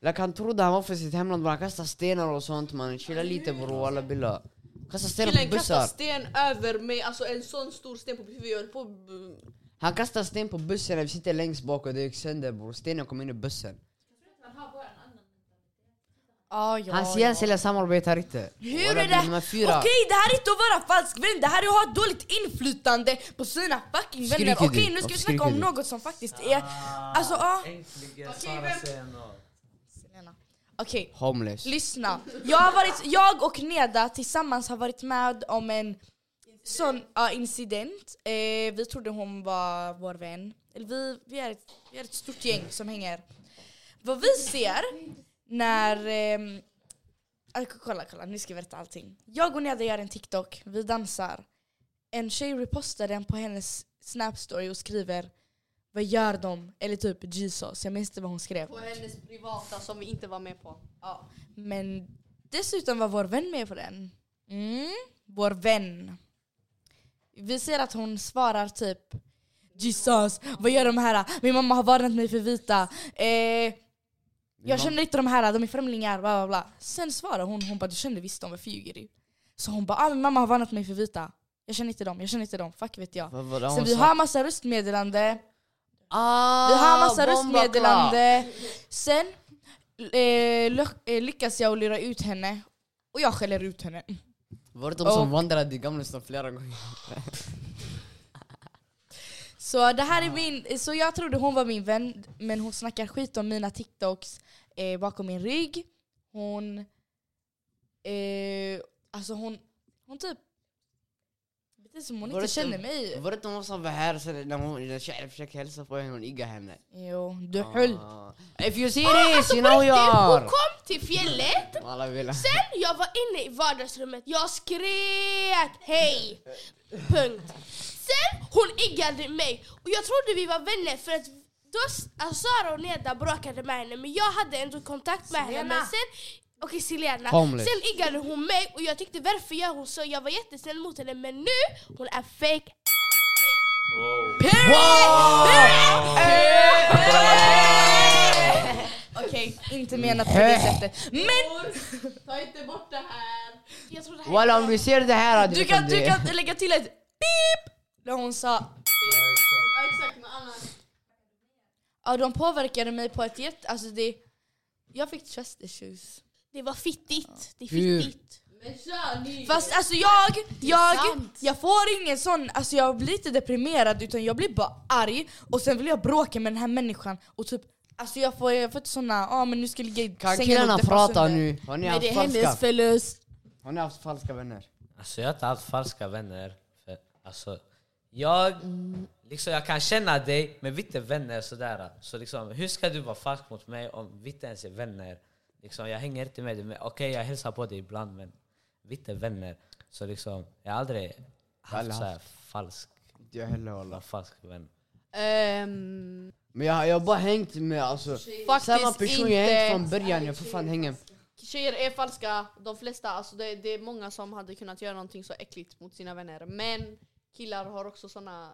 Like, han trodde han var för sitt hemland, bror han kastade stenar och sånt mannen. Chilla lite bror, alla billar. Kasta stenar Killen på kastade bussar. sten över mig, alltså en sån stor sten på höll på b- Han kastade sten på bussen när vi sitter längst bak och det gick sönder bror. Stenen kom in i bussen. Ah, ja, Hans ja. hjärnceller samarbetar inte. Hur är de det? Okej det här är inte att vara falsk vän, det här är att ha dåligt inflytande på sina fucking vänner. Skriker du? Okej nu ska vi snacka om något som faktiskt är... Alltså ja. Äntligen säger något. Okej, Homeless. lyssna. Jag, har varit, jag och Neda tillsammans har varit med om en sån ja, incident. Eh, vi trodde hon var vår vän. Eller vi, vi, är ett, vi är ett stort gäng som hänger. Vad vi ser när... ah, kolla, kolla, nu ska jag berätta allting. Jag och Neda gör en TikTok, vi dansar. En tjej repostar den på hennes Snap-story och skriver Vad gör de? Eller typ Jesus, jag minns inte vad hon skrev. på hennes privata som vi inte var med på. Ja. Men dessutom var vår vän med på den. Mm. Vår vän. Vi ser att hon svarar typ Jesus, vad gör de här? Min mamma har varnat mig för vita. Eh, jag känner inte de här, de är främlingar. Bla, bla, bla. Sen svarar hon, hon bara du kände visst dem, varför ljuger du? Så hon bara ah, mamma har varnat mig för vita. Jag känner inte dem, jag känner inte dem, fuck vet jag. Vad var det Sen vi sa? har massa röstmeddelande. Ah, Vi har massa bomba röstmeddelande. Sen eh, ly- eh, lyckas jag lura ut henne. Och jag skäller ut henne. Var det de som Och- vandrade i Gamla stan flera gånger? Så det här är min, så jag trodde hon var min vän, men hon snackar skit om mina TikToks eh, bakom min rygg. Hon... Eh, alltså hon, hon typ... Det är som hon Var inte känner mig. Var det inte hon som var här så när hon när försökte hälsa på henne och igga henne? Jo, du höll. Ah. If you see Ah, this, you know you riktigt, hon are! kom till fjället, sen jag var inne i vardagsrummet, jag skrek hej! Punkt. Sen hon iggade mig och jag trodde vi var vänner för att då, alltså Sara och Neda bråkade med henne men jag hade ändå kontakt med henne. Selena. Men sen, okej Selena, Homeless. sen iggade hon mig och jag tyckte varför gör hon så? Jag var jättesnäll mot henne men nu, hon är fake. Okej, inte menat på det sättet. Men Ta inte bort det här! Jag trodde det här Walla om du ser det här du kan, du kan lägga till ett beep när hon sa Ja exakt, men annars. Ja, de påverkade mig på ett jätte... Alltså det... Jag fick trust issues. Det var fittigt. Det är Hur? fittigt. Men kör ni! Fast alltså jag, jag, sant. jag får ingen sån, alltså jag blir inte deprimerad utan jag blir bara arg och sen vill jag bråka med den här människan och typ Alltså jag får, jag får inte såna, ja ah, men nu ska jag ligga i Kan killarna prata nu? Har ni Men haft det är falska? hennes förlust. Har ni haft falska vänner? Alltså jag har inte haft falska vänner. För, alltså, jag, liksom, jag kan känna dig, men vi är inte vänner sådär. Så liksom, hur ska du vara falsk mot mig om vi inte ens är vänner? Liksom, jag hänger inte med dig. Okej, jag hälsar på dig ibland, men vi är inte vänner. Så liksom, jag har aldrig haft så här falsk, jag heller falsk vän. Ehm, Men jag, jag har bara hängt med alltså samma person jag hängt från början, jag får fan hänga Tjejer är falska, de flesta. Alltså det, det är många som hade kunnat göra någonting så äckligt mot sina vänner. Men killar har också såna...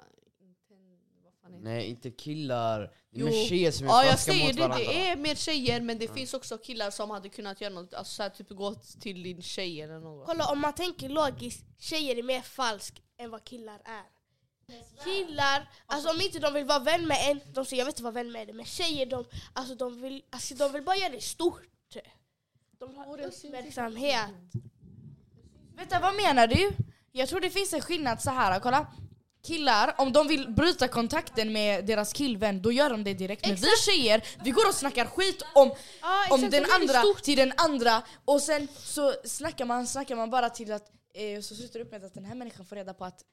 Vad? Nej inte killar, det är Jo. mer tjejer som är Ja jag säger mot det, varandra det är mer tjejer men det finns också killar som hade kunnat göra något, alltså så här, typ gå till din tjej eller något. Kolla om man tänker logiskt, tjejer är mer falsk än vad killar är. Killar, alltså om inte de vill vara vän med en, de säger jag vill inte vara vän med dig. Men tjejer de, alltså de, vill, alltså de vill bara göra det stort. De har uppmärksamhet. Vänta vad menar du? Jag tror det finns en skillnad så här. kolla. killar, om de vill bryta kontakten med deras killvän, då gör de det direkt. Men vi tjejer, vi går och snackar skit om, Ja, om den andra till den andra och sen så snackar man, snackar man bara till att eh, så slutar det upp med att den här människan får reda på att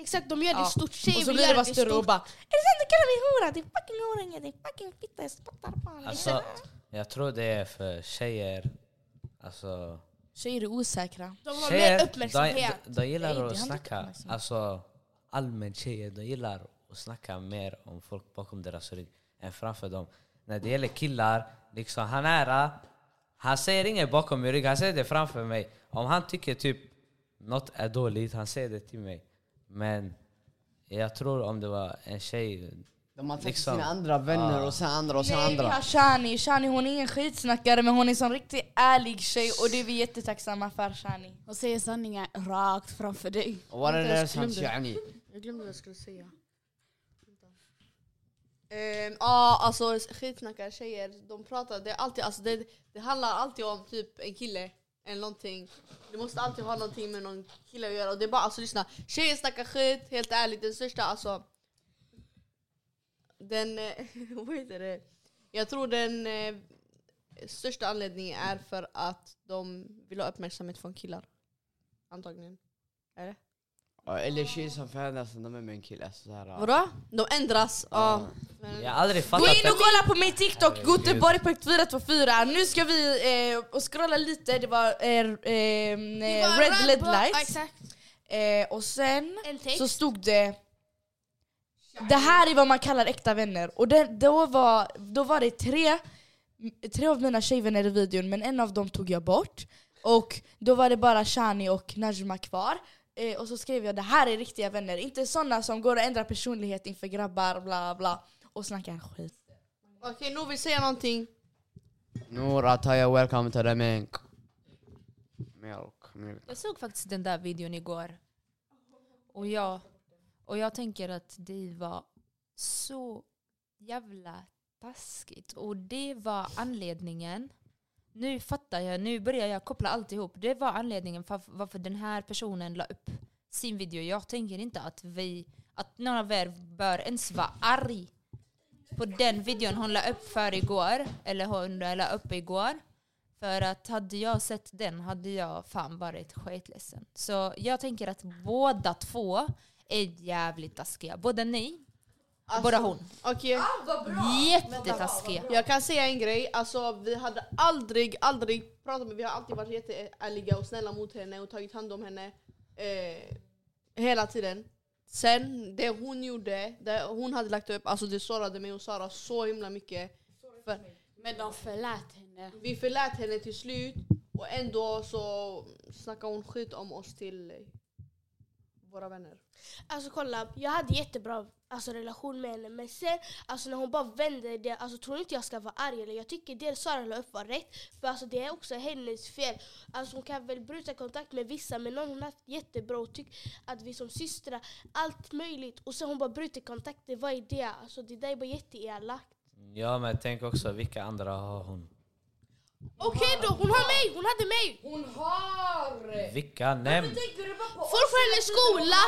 Exakt, de gör det Ja. stort. Tjejer och så blir det bara större och bara Är det sant du kallar mig hora? Det är fucking horunge, det är fucking fitta, jag spottar på honom. Alltså, jag tror det är för tjejer, alltså Tjejer är osäkra. De har Tjejer, mer uppmärksamhet. De, de gillar Nej, att snacka, alltså allmänt tjejer, de gillar att snacka mer om folk bakom deras rygg än framför dem. När det gäller killar, liksom han är, han säger inget bakom min rygg, han säger det framför mig. Om han tycker typ något är dåligt, han säger det till mig. Men jag tror om det var en tjej, De har tagit Liksom. sina andra vänner och sen andra och sen Nej, vi andra. har Shani. Shani hon är ingen skitsnackare men hon är en sån riktigt ärlig tjej och det är vi jättetacksamma för Shani. Och säger sanningen rakt framför dig. Och vad är det där glömde. yani? Jag glömde vad jag skulle säga. Ehm, Ja, alltså skitsnackare tjejer, de pratar, det, är alltid, alltså, det, det handlar alltid om typ en kille eller någonting. Det måste alltid ha någonting med någon kille att göra. Och det är bara, alltså lyssna, tjejer snackar skit, helt ärligt, den största alltså... Den, eh, [laughs] vad heter det? Jag tror den eh, största anledningen är för att de vill ha uppmärksamhet från killar. Antagligen. Är det? Ja, Eller tjejer som förändras när de är med en kille. Så här, ja. Vadå? De ändras. Ja. jag har aldrig Gå fattat in och kolla på min TikTok, Herregud. Göteborg.424. Nu ska vi eh, och scrolla lite, det var eh, eh, Det var Red Ja, Lights. Exakt. Eh, och sen En text. så stod det Det här är vad man kallar äkta vänner. Och det, då, var, då var det tre, tre av mina tjejvänner i videon men en av dem tog jag bort. Och då var det bara Shani och Najma kvar. Eh, och så skrev jag det här är riktiga vänner, inte såna som går och ändrar personlighet inför grabbar bla bla och snackar skit. Okej, nu vill säga någonting. Noor Ataya, welcome to the mink. Milk, milk. Jag såg faktiskt den där videon igår. Och jag, och jag tänker att det var så jävla taskigt. Och det var anledningen. Nu fattar jag, nu börjar jag koppla alltihop. Det var anledningen för varför den här personen la upp sin video. Jag tänker inte att vi, att någon av er bör ens vara arg på den videon hon la upp för igår, eller hon la upp igår. För att hade jag sett den hade jag fan varit skitledsen. Så jag tänker att båda två är jävligt taskiga. Både ni, Alltså, båda hon. Okej, Jättetaskiga. jag kan säga en grej. Alltså, vi hade aldrig, aldrig pratat med Vi har alltid varit jätteärliga och snälla mot henne och tagit hand om henne eh, hela tiden. Sen, det hon gjorde, det hon hade lagt upp, alltså det sårade mig och Sara så himla mycket. För Men de förlät henne. vi förlät henne till slut och ändå så snackade hon skit om oss till våra vänner. Alltså kolla, jag hade jättebra alltså, relation med henne men sen alltså, när hon bara vände det, alltså tror inte jag ska vara arg eller jag tycker det Sara la upp var rätt. För alltså, det är också hennes fel. Alltså, hon kan väl bryta kontakt med vissa men någon hon haft jättebra och tyckt att vi som systrar, allt möjligt och sen hon bara bryter kontakten, vad är det? Alltså det där är bara jätteelakt. Mm, ja men tänk också vilka andra har hon? Okej då, hon har mig, hon hade mig! Hon har! Vilka? Nämn! Folk från hennes skola!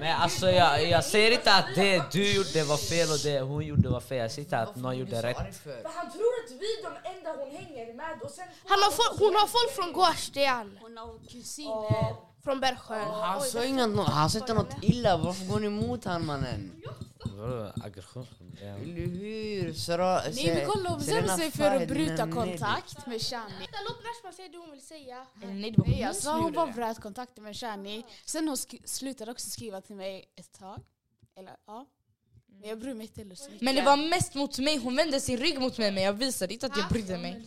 Men alltså jag, jag säger inte att det du gjorde var fel och det hon gjorde var fel. Jag säger inte att någon gjorde rätt. För han tror att vi är de enda hon hänger med och sen... Han har fol- hon har folk från Gårdsten, Hon har kusiner. Från Bergsjön. Han sa inget, han sa inte något illa, varför går ni emot han mannen? Vadå aggression? Eller hur? Sara, Nej men kolla, hon bestämde sig för att bryta kontakt med Shani. Låt Nashman säga det hon vill säga. Nej det var Nej, hon alltså, som hon bara bröt kontakten med Shani. Sen hon slutade också skriva till mig ett tag. Eller ja. Men jag bryr mig inte heller så mycket. Men det var mest mot mig, hon vände sin rygg mot mig men jag visade inte att jag brydde mig.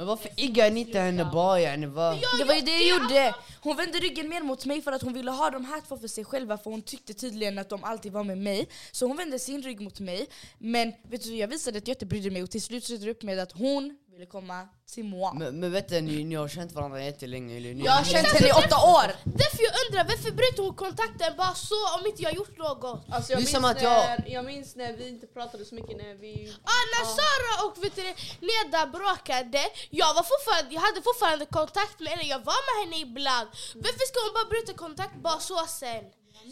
Men varför iggar ni inte henne bara yani? Vad? Det var ju det jag gjorde! Hon vände ryggen mer mot mig för att hon ville ha de här två för sig själva för hon tyckte tydligen att de alltid var med mig. Så hon vände sin rygg mot mig. Men vet du, jag visade att jag inte brydde mig och till slut slutade det upp med att hon ville komma till moi. Men, men vet du, ni, ni har känt varandra jättelänge eller? Ni, Jag har känt henne i åtta år! Därför jag undrar, varför bryter hon kontakten bara så om inte jag gjort något? Alltså jag, Det är minns som att när, jag- jag minns när vi inte pratade så mycket när vi... Ah, när Sara och vet du, Neda bråkade, jag, var fortfarande, jag hade fortfarande kontakt med henne, jag var med henne ibland. Varför ska hon bara bryta kontakt bara så sen?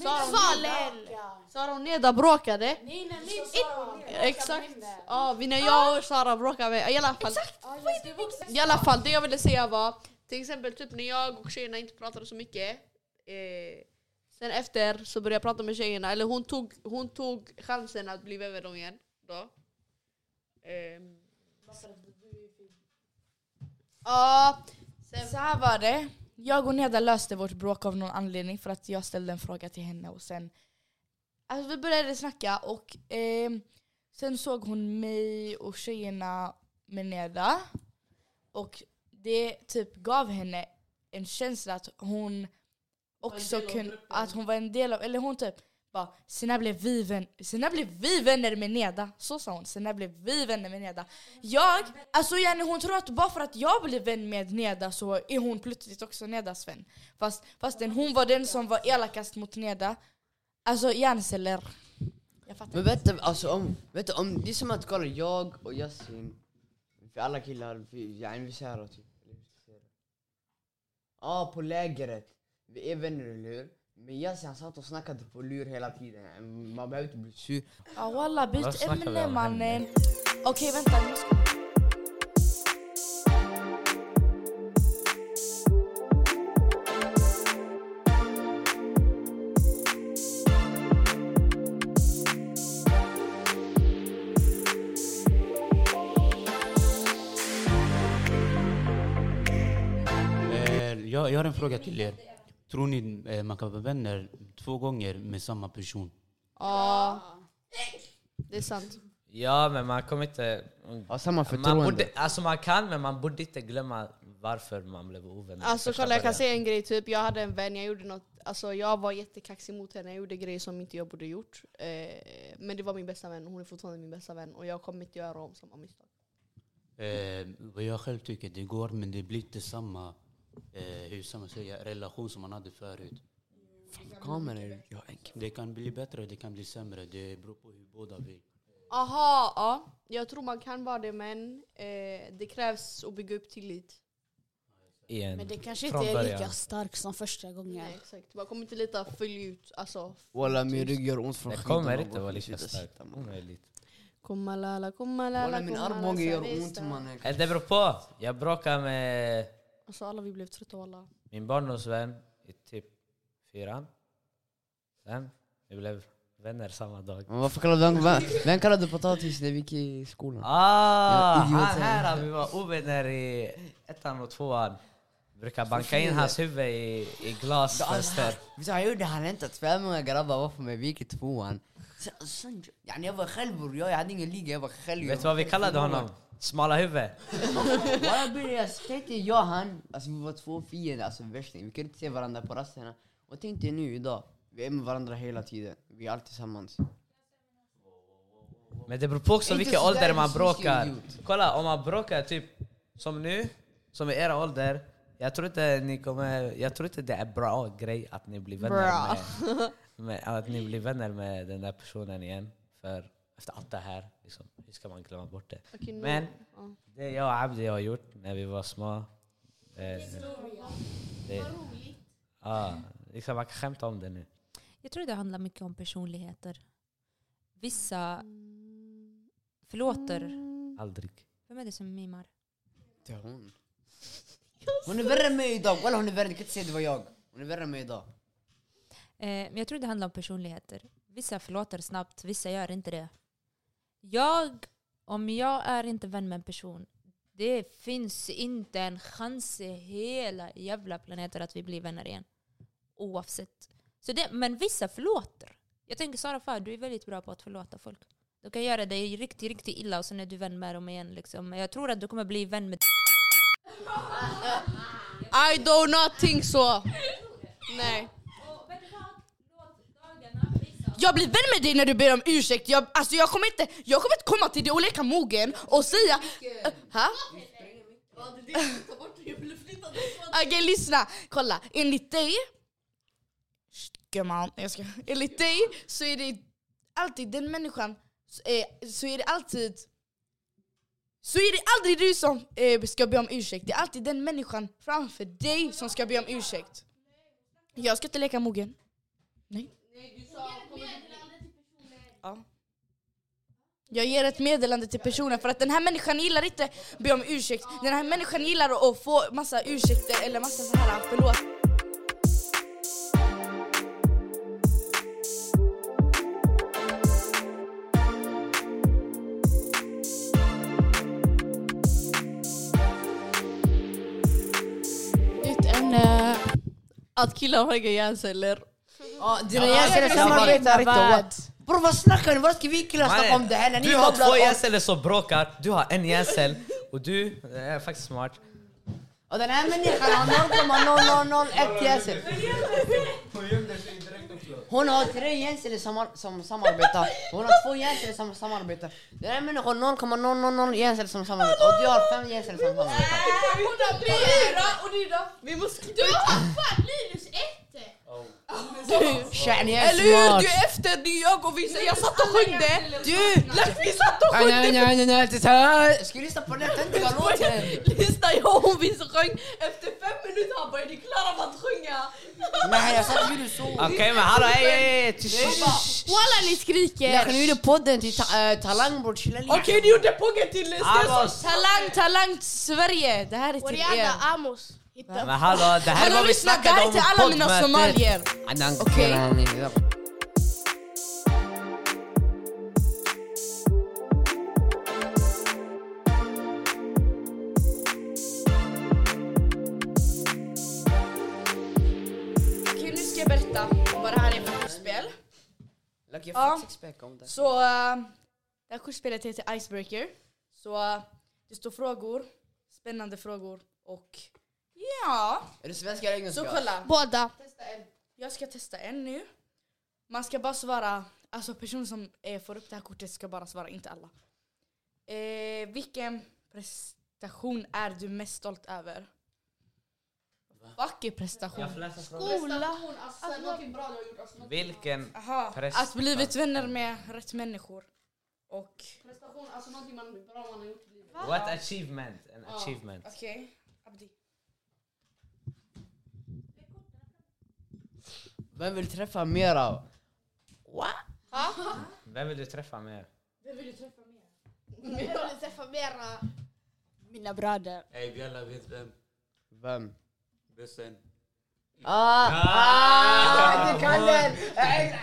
Sara, Salen! Sara och Neda bråkade. Nej, nej, nej. Exakt. Ja, vi, när jag och Sara bråkade. med- I alla fall. I alla fall, det jag ville säga var till exempel typ när jag och tjejerna inte pratade så mycket. Eh, sen efter så började jag prata med tjejerna. Eller hon tog, hon tog chansen att bli vän med dem igen. Då. Ehm, Ja, så här var det. Jag och Neda löste vårt bråk av någon anledning för att jag ställde en fråga till henne och sen... Alltså vi började snacka och ehm, sen såg hon mig och tjejerna med Neda. Och det typ gav henne en känsla att hon också kunde... Att hon var en del av... Eller hon typ bara, sen blev vi, vän, sen blev vi vänner med Neda? Så sa hon, sen blev vi vänner med Neda? Jag, alltså Jenny hon tror att bara för att jag blev vän med Neda så är hon plötsligt också Nedas vän. Fast, fastän hon var den som var elakast mot Neda. Alltså hjärnceller. Jag fattar Men du, alltså om, du, om det är som att kolla jag och Yasin, för alla killar, vi, yani vi säger typ. Ja, på lägret. Vi är vänner, eller hur? Men Yasin satt och snackade på lur hela tiden. Man behöver inte bli sur. Ja walla, byt ämne mannen. Okej vänta, Eh, jag, jag har en fråga till er. Tror ni eh, man kan vara vänner två gånger med samma person? Ja, det är sant. Ja, men man kommer inte... Ha samma Man, förtroende. borde, alltså man kan, men man borde inte glömma varför man blev ovänner. i Alltså första kolla jag kan början. säga en grej, typ jag hade en vän, jag gjorde något, alltså jag var jättekaxig mot henne, jag gjorde grejer som inte jag borde gjort. Eh, men det var min bästa vän, hon är fortfarande min bästa vän och jag kommer inte göra om samma misstag. Eh, vad jag själv tycker, det går men det blir inte samma, eh, hur ska man säga, relation som man hade förut. Kameror, jag är. Det kan bli bättre, det kan bli sämre. Det beror på hur båda vill. Aha, ja. Jag tror man kan vara det men eh, det krävs att bygga upp tillit. Igen. Men det kanske inte är lika stark som första gången. Nej, exakt. Man kommer inte lita följ ut, alltså. Walla min rygg gör ont från Det skiten kommer av inte att vara lika starkt. Omöjligt. Komma lala, komma lala, Walla min armbåge gör ont mannen. Eh, Det beror på. Jag bråkade med Alltså alla vi blev trötta av alla. min barndomsvän i typ fyran. Sen, vi blev vänner samma dag. Men varför kallade du vem, vem kallade du potatis när vi gick i skolan? Ah, Ja, han här, vi var ovänner i ettan och tvåan. Brukar banka in hans huvud i, i glasfönster. Jag gjorde han inte två många grabbar var för mig, vi gick i tvåan. Sen- jag var själv bror, jag hade ingen liga, jag var själv. Vet du vad vi kallade honom? Smala huvud. Jag började, tänkte jag han, alltså vi var två fiender, alltså värsting. Vi kunde inte se varandra på rasterna. Och tänkte nu idag, vi är med varandra hela tiden. Vi är alltid tillsammans. Men det beror på också vilken ålder man bråkar. Kolla, om man bråkar typ som nu, som i era ålder. Jag tror inte ni kommer... Jag tror inte det är bra grej att ni blir vänner med, med... Att ni blir vänner med den där personen igen. För efter allt det här, liksom, hur ska man glömma bort det? Nu- Men- ja. Det jag och Abdi har gjort när vi var små. Det, det, ja, liksom man kan skämta om det nu. Jag tror det handlar mycket om personligheter. Vissa förlåter. Aldrig. Vem är det som mimar? Det är hon. Hon är värre än mig idag, walla hon är värre, du kan inte säga det var jag. Hon är värre än mig idag. Eh, men jag tror det handlar om personligheter. Vissa förlåter snabbt, vissa gör inte det. Jag, om jag är inte vän med en person, det finns inte en chans i hela jävla planeten att vi blir vänner igen. Oavsett. Så det, men vissa förlåter. Jag tänker Sara Far, du är väldigt bra på att förlåta folk. Du kan göra dig riktigt, riktigt illa och sen är du vän med dem igen. Liksom. Jag tror att du kommer bli vän med I do not think så. Nej. Jag blir vän med dig när du ber om ursäkt. Jag, alltså jag, kommer inte, jag kommer inte komma till dig och leka mogen och säga... Uh, ha? [laughs] Okej lyssna, kolla. Enligt dig, gumman, jag ska. Enligt dig så är det alltid den människan, eh, så är det alltid så är det aldrig du som eh, ska be om ursäkt, det är alltid den människan framför dig som ska be om ursäkt. Jag ska inte leka mogen. Nej. Ja. Jag ger ett meddelande till personen för att den här människan gillar inte be om ursäkt. Den här människan gillar att få massa ursäkter eller massa så här förlåt. Nytt ämne. Att killar har inga hjärnceller. Ja, dina hjärnceller samarbetar inte? Bror vad snackar ni? Vad ska vi killar snacka om det här när ni du har två hjärnceller som bråkar, du har en hjärncell och du det är faktiskt smart. Och den här människan har 0,0001 hjärncell. Hon har tre hjärnceller som, har- som samarbetar. Hon har två hjärnceller som samarbetar. Den här människan har 0,000 hjärnceller som samarbetar. Och du har fem hjärnceller som samarbetar. Vi måste... Du har fan minus ett! Jag är Eller hur? Du är efter New York och vi, jag satt och sjöng det! Du! Vi satt och sjöng nej, det! nej, nej, nej, det här- Ska du lyssna på den töntiga låten? Lyssna, jag och vi sjöng. Efter fem minuter började Klara att sjunga. Nej, jag sa hur du såg. Okej men hallå ey! tyst. Walla ni skriker! Läkaren gjorde podden till äh, Talang bror, chilla lite. Okej, du gjorde poggen till Stensson! Talang, talang Sverige! Det här är till Oriana er. Amos. Men hallå, det här är vad vi snackade om mina poddmötet. somalier. Okej. Lucky, Ja. Så äh, det här kursspelet heter Icebreaker. Så äh, det står frågor, spännande frågor och ja. Är det svenska eller engelska? Så kolla. Båda. Jag ska testa en nu. Man ska bara svara, alltså personen som eh, får upp det här kortet ska bara svara, inte alla. Eh, vilken prestation är du mest stolt över? Fuck är prestation. Skola. Alltså, någonting bra du har gjort. Alltså, Vilken Aha, Prestation. att blivit vänner med rätt människor. Och prestation, alltså någonting man, bra man har gjort i livet. What achievement? An achievement. okej, Abdi. Vem vill träffa mer av? Vem vill du träffa mer? Jag vill träffa mera. Mina bröder. Ey, vi alla vet vem. Vem? Bössen. Ah! Ah! Du kan den! Äh, äh.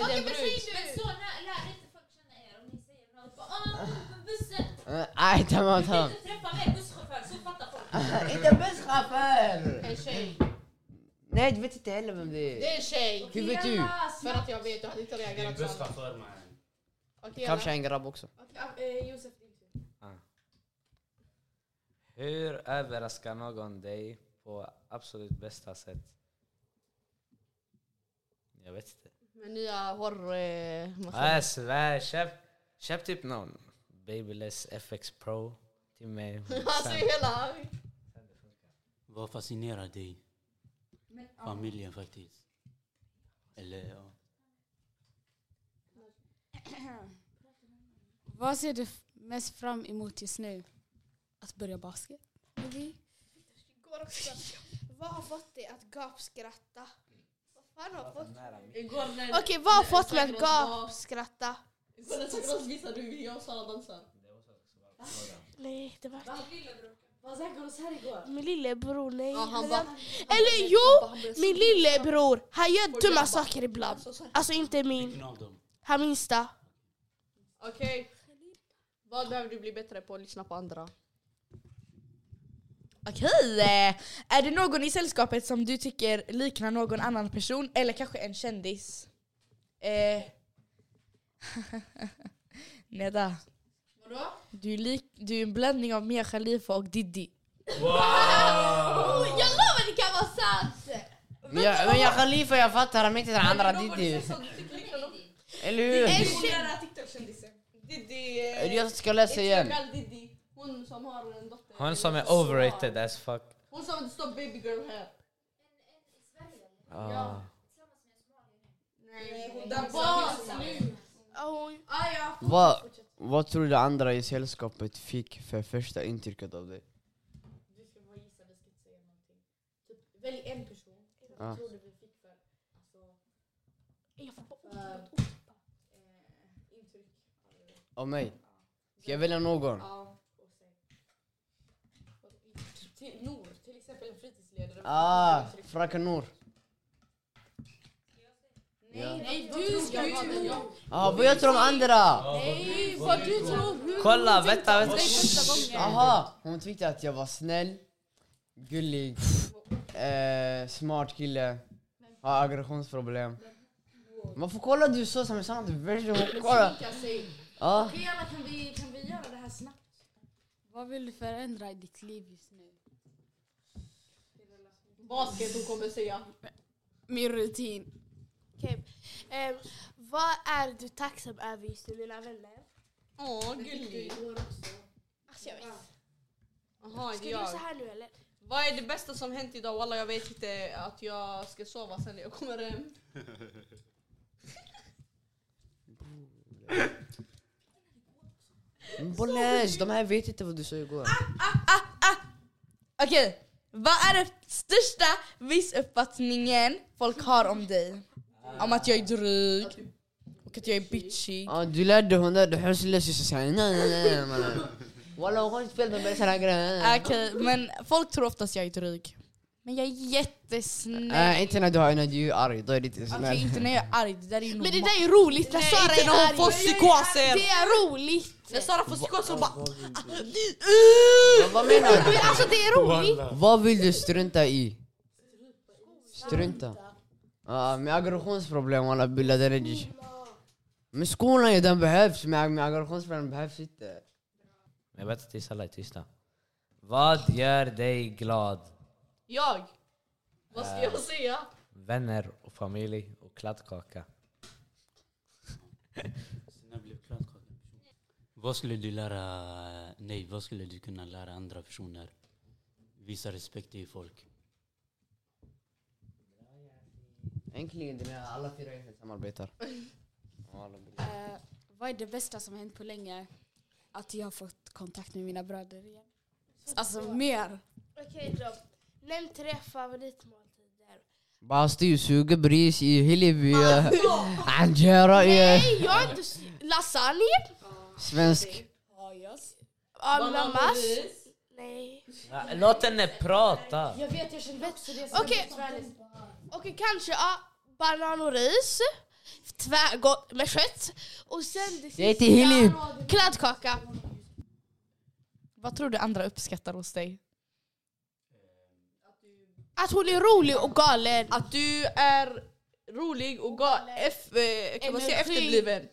Okej men säg du. Men så när- lär inte folk känna er om ni säger något ah, bussen. Äh, Nej, tamam, Du tamam. vill inte träffa mer busschaufför så fattar folk. [laughs] Inte busschaufför! En tjej. Nej, du vet inte heller vem det Det är. är en tjej. Hur vet du? För att jag vet, du hade inte Det är en reagerat så. busschaufför man. Okej, Kanske en grabb också. Okej, eh, Josef, tur. Hur överraskar någon dig på absolut bästa sätt? Jag vet inte. Med nya hår... Eh, Jag svär, köp, köp typ någon Babyless FX Pro till mig. [laughs] Alltså hela... Vad fascinerar dig? Familjen faktiskt. Eller ja. Vad ser du mest fram emot just nu? Att börja basket? Maybe? Igår också. Vad har fått dig att gapskratta? Vad fan har fått Igår när... Okej, vad har fått mig att gapskratta? Igår när visade hur jag och Sara dansar. Nej, det var Här igår? min lillebror. Nej. Ja, han bara... Eller jo, min lillebror. Han gör dumma saker ibland. Alltså inte min. Han minsta. Okej. Vad behöver du bli bättre på lyssna på andra? Okej, eh, är det någon i sällskapet som du tycker liknar någon annan person eller kanske en kändis? Eh. [laughs] Neda? Du är, lik, du är en blandning av Mia Khalifa och Diddy. Jag lovar det kan vara sant! Men jag, men jag Khalifa, jag fattar, han är inte den andra Diddy. Eller hur? TikTok-kändisen. Diddy... Jag ska läsa igen. Diddy. Hon som har en dotter. Hon som är overrated as fuck. Hon att det står baby girl här. Ah. Nej, där bak. Oh, Ah, ja. Vad, vad tror du andra i sällskapet fick för första intrycket av dig? Du ska bara gissa, vi ska inte säga någonting. Typ, välj en person. Ja. Vad tror du vi fick för alltså, jag får bara eh, intryck? Av mig? Ska jag välja någon? Ja, och sen. Till Nor, till exempel en fritidsledare. Ah, Fröken Nour. Ja. Nej, du ska ju. Ah, vad jag tror om andra? Nej, vad du tror. Kolla, vänta, vänta. Aha, hon tyckte att jag var snäll, gullig, eh, smart kille, har aggressionsproblem. Varför kollar du så som en sån version? Kolla! Ja, Okej alla, kan vi, kan vi göra det här snabbt? Vad vill du förändra i ditt liv just nu? Basket hon kommer säga. Min rutin. Ehm, vad är du tacksam över just nu, mina vänner? Åh, gullig. Alltså jag vet. Jaha, Ska du så jag. här nu eller? Vad är det bästa som hänt idag? Walla jag vet inte att jag ska sova sen när jag kommer hem. [laughs] Bollnäs, de här vet inte vad du sa igår. Okej, vad är den största missuppfattningen folk har om dig? Om att jag är dryg och att jag är bitchig. Ja, du lärde hon där, du hörs så såhär nej nej nej mannen. Walla hon har inte fel med sådana grejer. Okej, men folk tror oftast jag är dryg. Men jag är jättesnäll. Äh, inte när du, har, när du är arg, då är du inte Okej, snäll. inte när jag är arg, det där är ju Men det normalt. där är roligt när Sara inte är när hon arg. får psykoser. Det är roligt. När Sara får psykos så bara... Vad- menar du? Alltså det är roligt. Vad vill du strunta i? Strunta? Ja, med aggressionsproblem walla bilda den är Men skolan ju, den behövs, men med aggressionsproblem behövs inte. Jag vet att alla är tysta. Vad gör dig glad? Jag? Vad ska jag säga? Vänner och familj och kladdkaka. Vad skulle du lära, nej vad skulle du kunna lära andra personer? Visa respekt till folk. Äntligen, det är alla fyra enheter samarbetar. [laughs] Eh, vad är det bästa som har hänt på länge? Att jag har fått kontakt med mina bröder igen. Alltså mer. Okej då. Nämn tre favoritmåltider. Basti, sugebris i Hillevi, [laughs] Angera i Nej, jag är inte... Lasagne? svensk. Ja, mammas? Nej. Låt henne prata! Jag vet, jag känner också det. Okej. Okej, kanske ja, banan och ris. Tvärgott med kött. Och sen det Det heter Hillevi. kladdkaka. Vad tror du andra uppskattar hos dig? Att hon är rolig och galen. Att du är rolig och ga- F, eh, kan man säga efterbliven.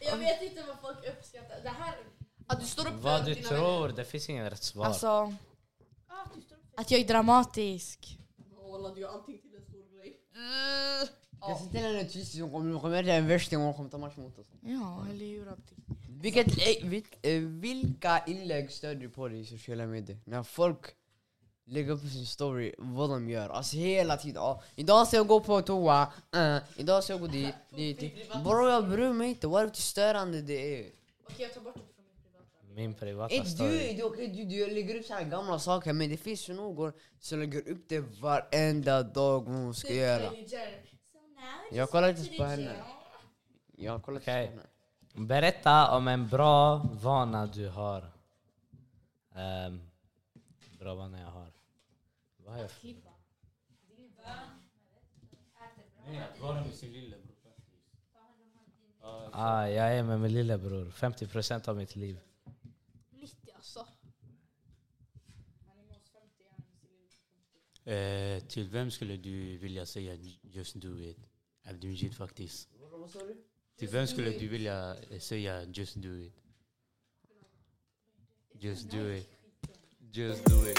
Jag vet inte vad folk uppskattar. Det här... Att du står upp Vad för du dina tror, det finns ingen rätt svar. Alltså... Att jag är dramatisk. Du gör allting till en stor grej. Jag ser till henne tyst, hon kommer hon kommer göra en värsting och hon kommer ta match mot oss. Ja, eller hur? Abdi? Vilket, eh, vilk, eh, vilka inlägg stödjer du på dig i sociala medier? När folk lägger upp sin story, vad de gör. Alltså hela tiden. Ja, idag ska jag gå på toa, uh, idag ska jag gå dit, [laughs] dit, dit. Bro jag bryr mig inte, vad är det störande det är? Okej, jag tar bort det från mitt privata. Min privata Inte story. du, du, okej, du, du lägger upp så här gamla saker men det finns ju någon som lägger upp det varenda dag vad hon ska göra. Jag kollar inte på henne. Jag kollar inte Okej. på henne. Berätta om en bra vana du har. Ehm, bra vana jag har. Vad har jag för... Ah, jag är med min lillebror. 50% av mitt liv. Eh, till vem skulle du vilja säga just do it? Abdulmajid faktiskt. Till vem skulle du vilja säga just do it? Just do it. Just do it.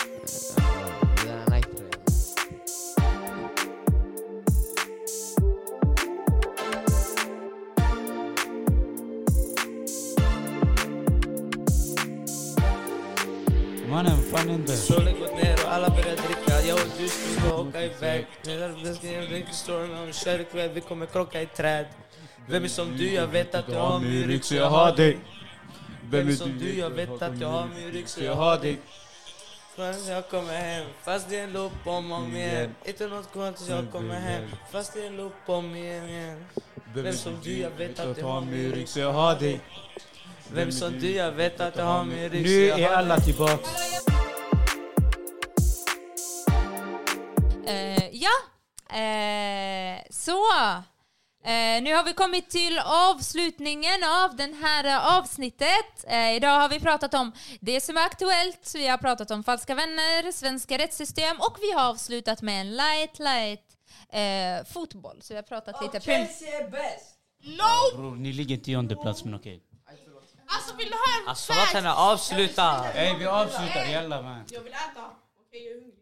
Det är en Mannen, fan inte. Solen gått ner och alla börjar dricka. Jag och du ska åka iväg. Vi ska ge en storyn om kör ikväll Vi kommer krocka i träd. Vem är som du? Jag vet att du har min rygg så jag har dig. Vem är som du? Jag vet att jag har min rygg så jag har dig. Fast jag kommer hem. Fast det är en loop om och om igen. Inte något kvar tills jag kommer hem. Fast det är en loop om igen. Vem som du? Jag vet att du har min rygg så jag har dig Vem som du? Jag vet att du har min rygg så Nu är alla tillbaks. Eh, ja, eh, så. Eh, nu har vi kommit till avslutningen av det här avsnittet. Idag har vi pratat om det som är aktuellt, vi har pratat om falska vänner, svenska rättssystem och vi har avslutat med en light, light fotboll. Så vi har pratat lite... Prim- är bäst! No! Bror, ni ligger tionde plats men okej. Alltså vill du ha en Alltså låt henne avsluta! Ey vi avslutar, jalla man. Jag vill äta. Okej, jag är hungrig.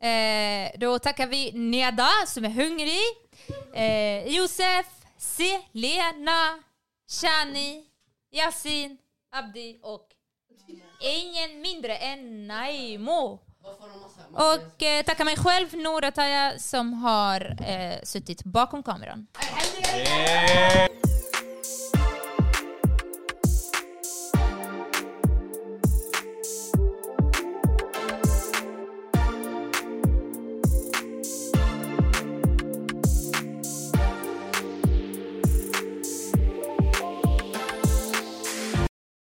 Jalla. Eh, då tackar vi Neda som är hungrig, eh, Josef, Selena, Shani, Yasin, Abdi och ingen mindre än Naimo. Och eh, tackar mig själv, Noora Taya, som har eh, suttit bakom kameran.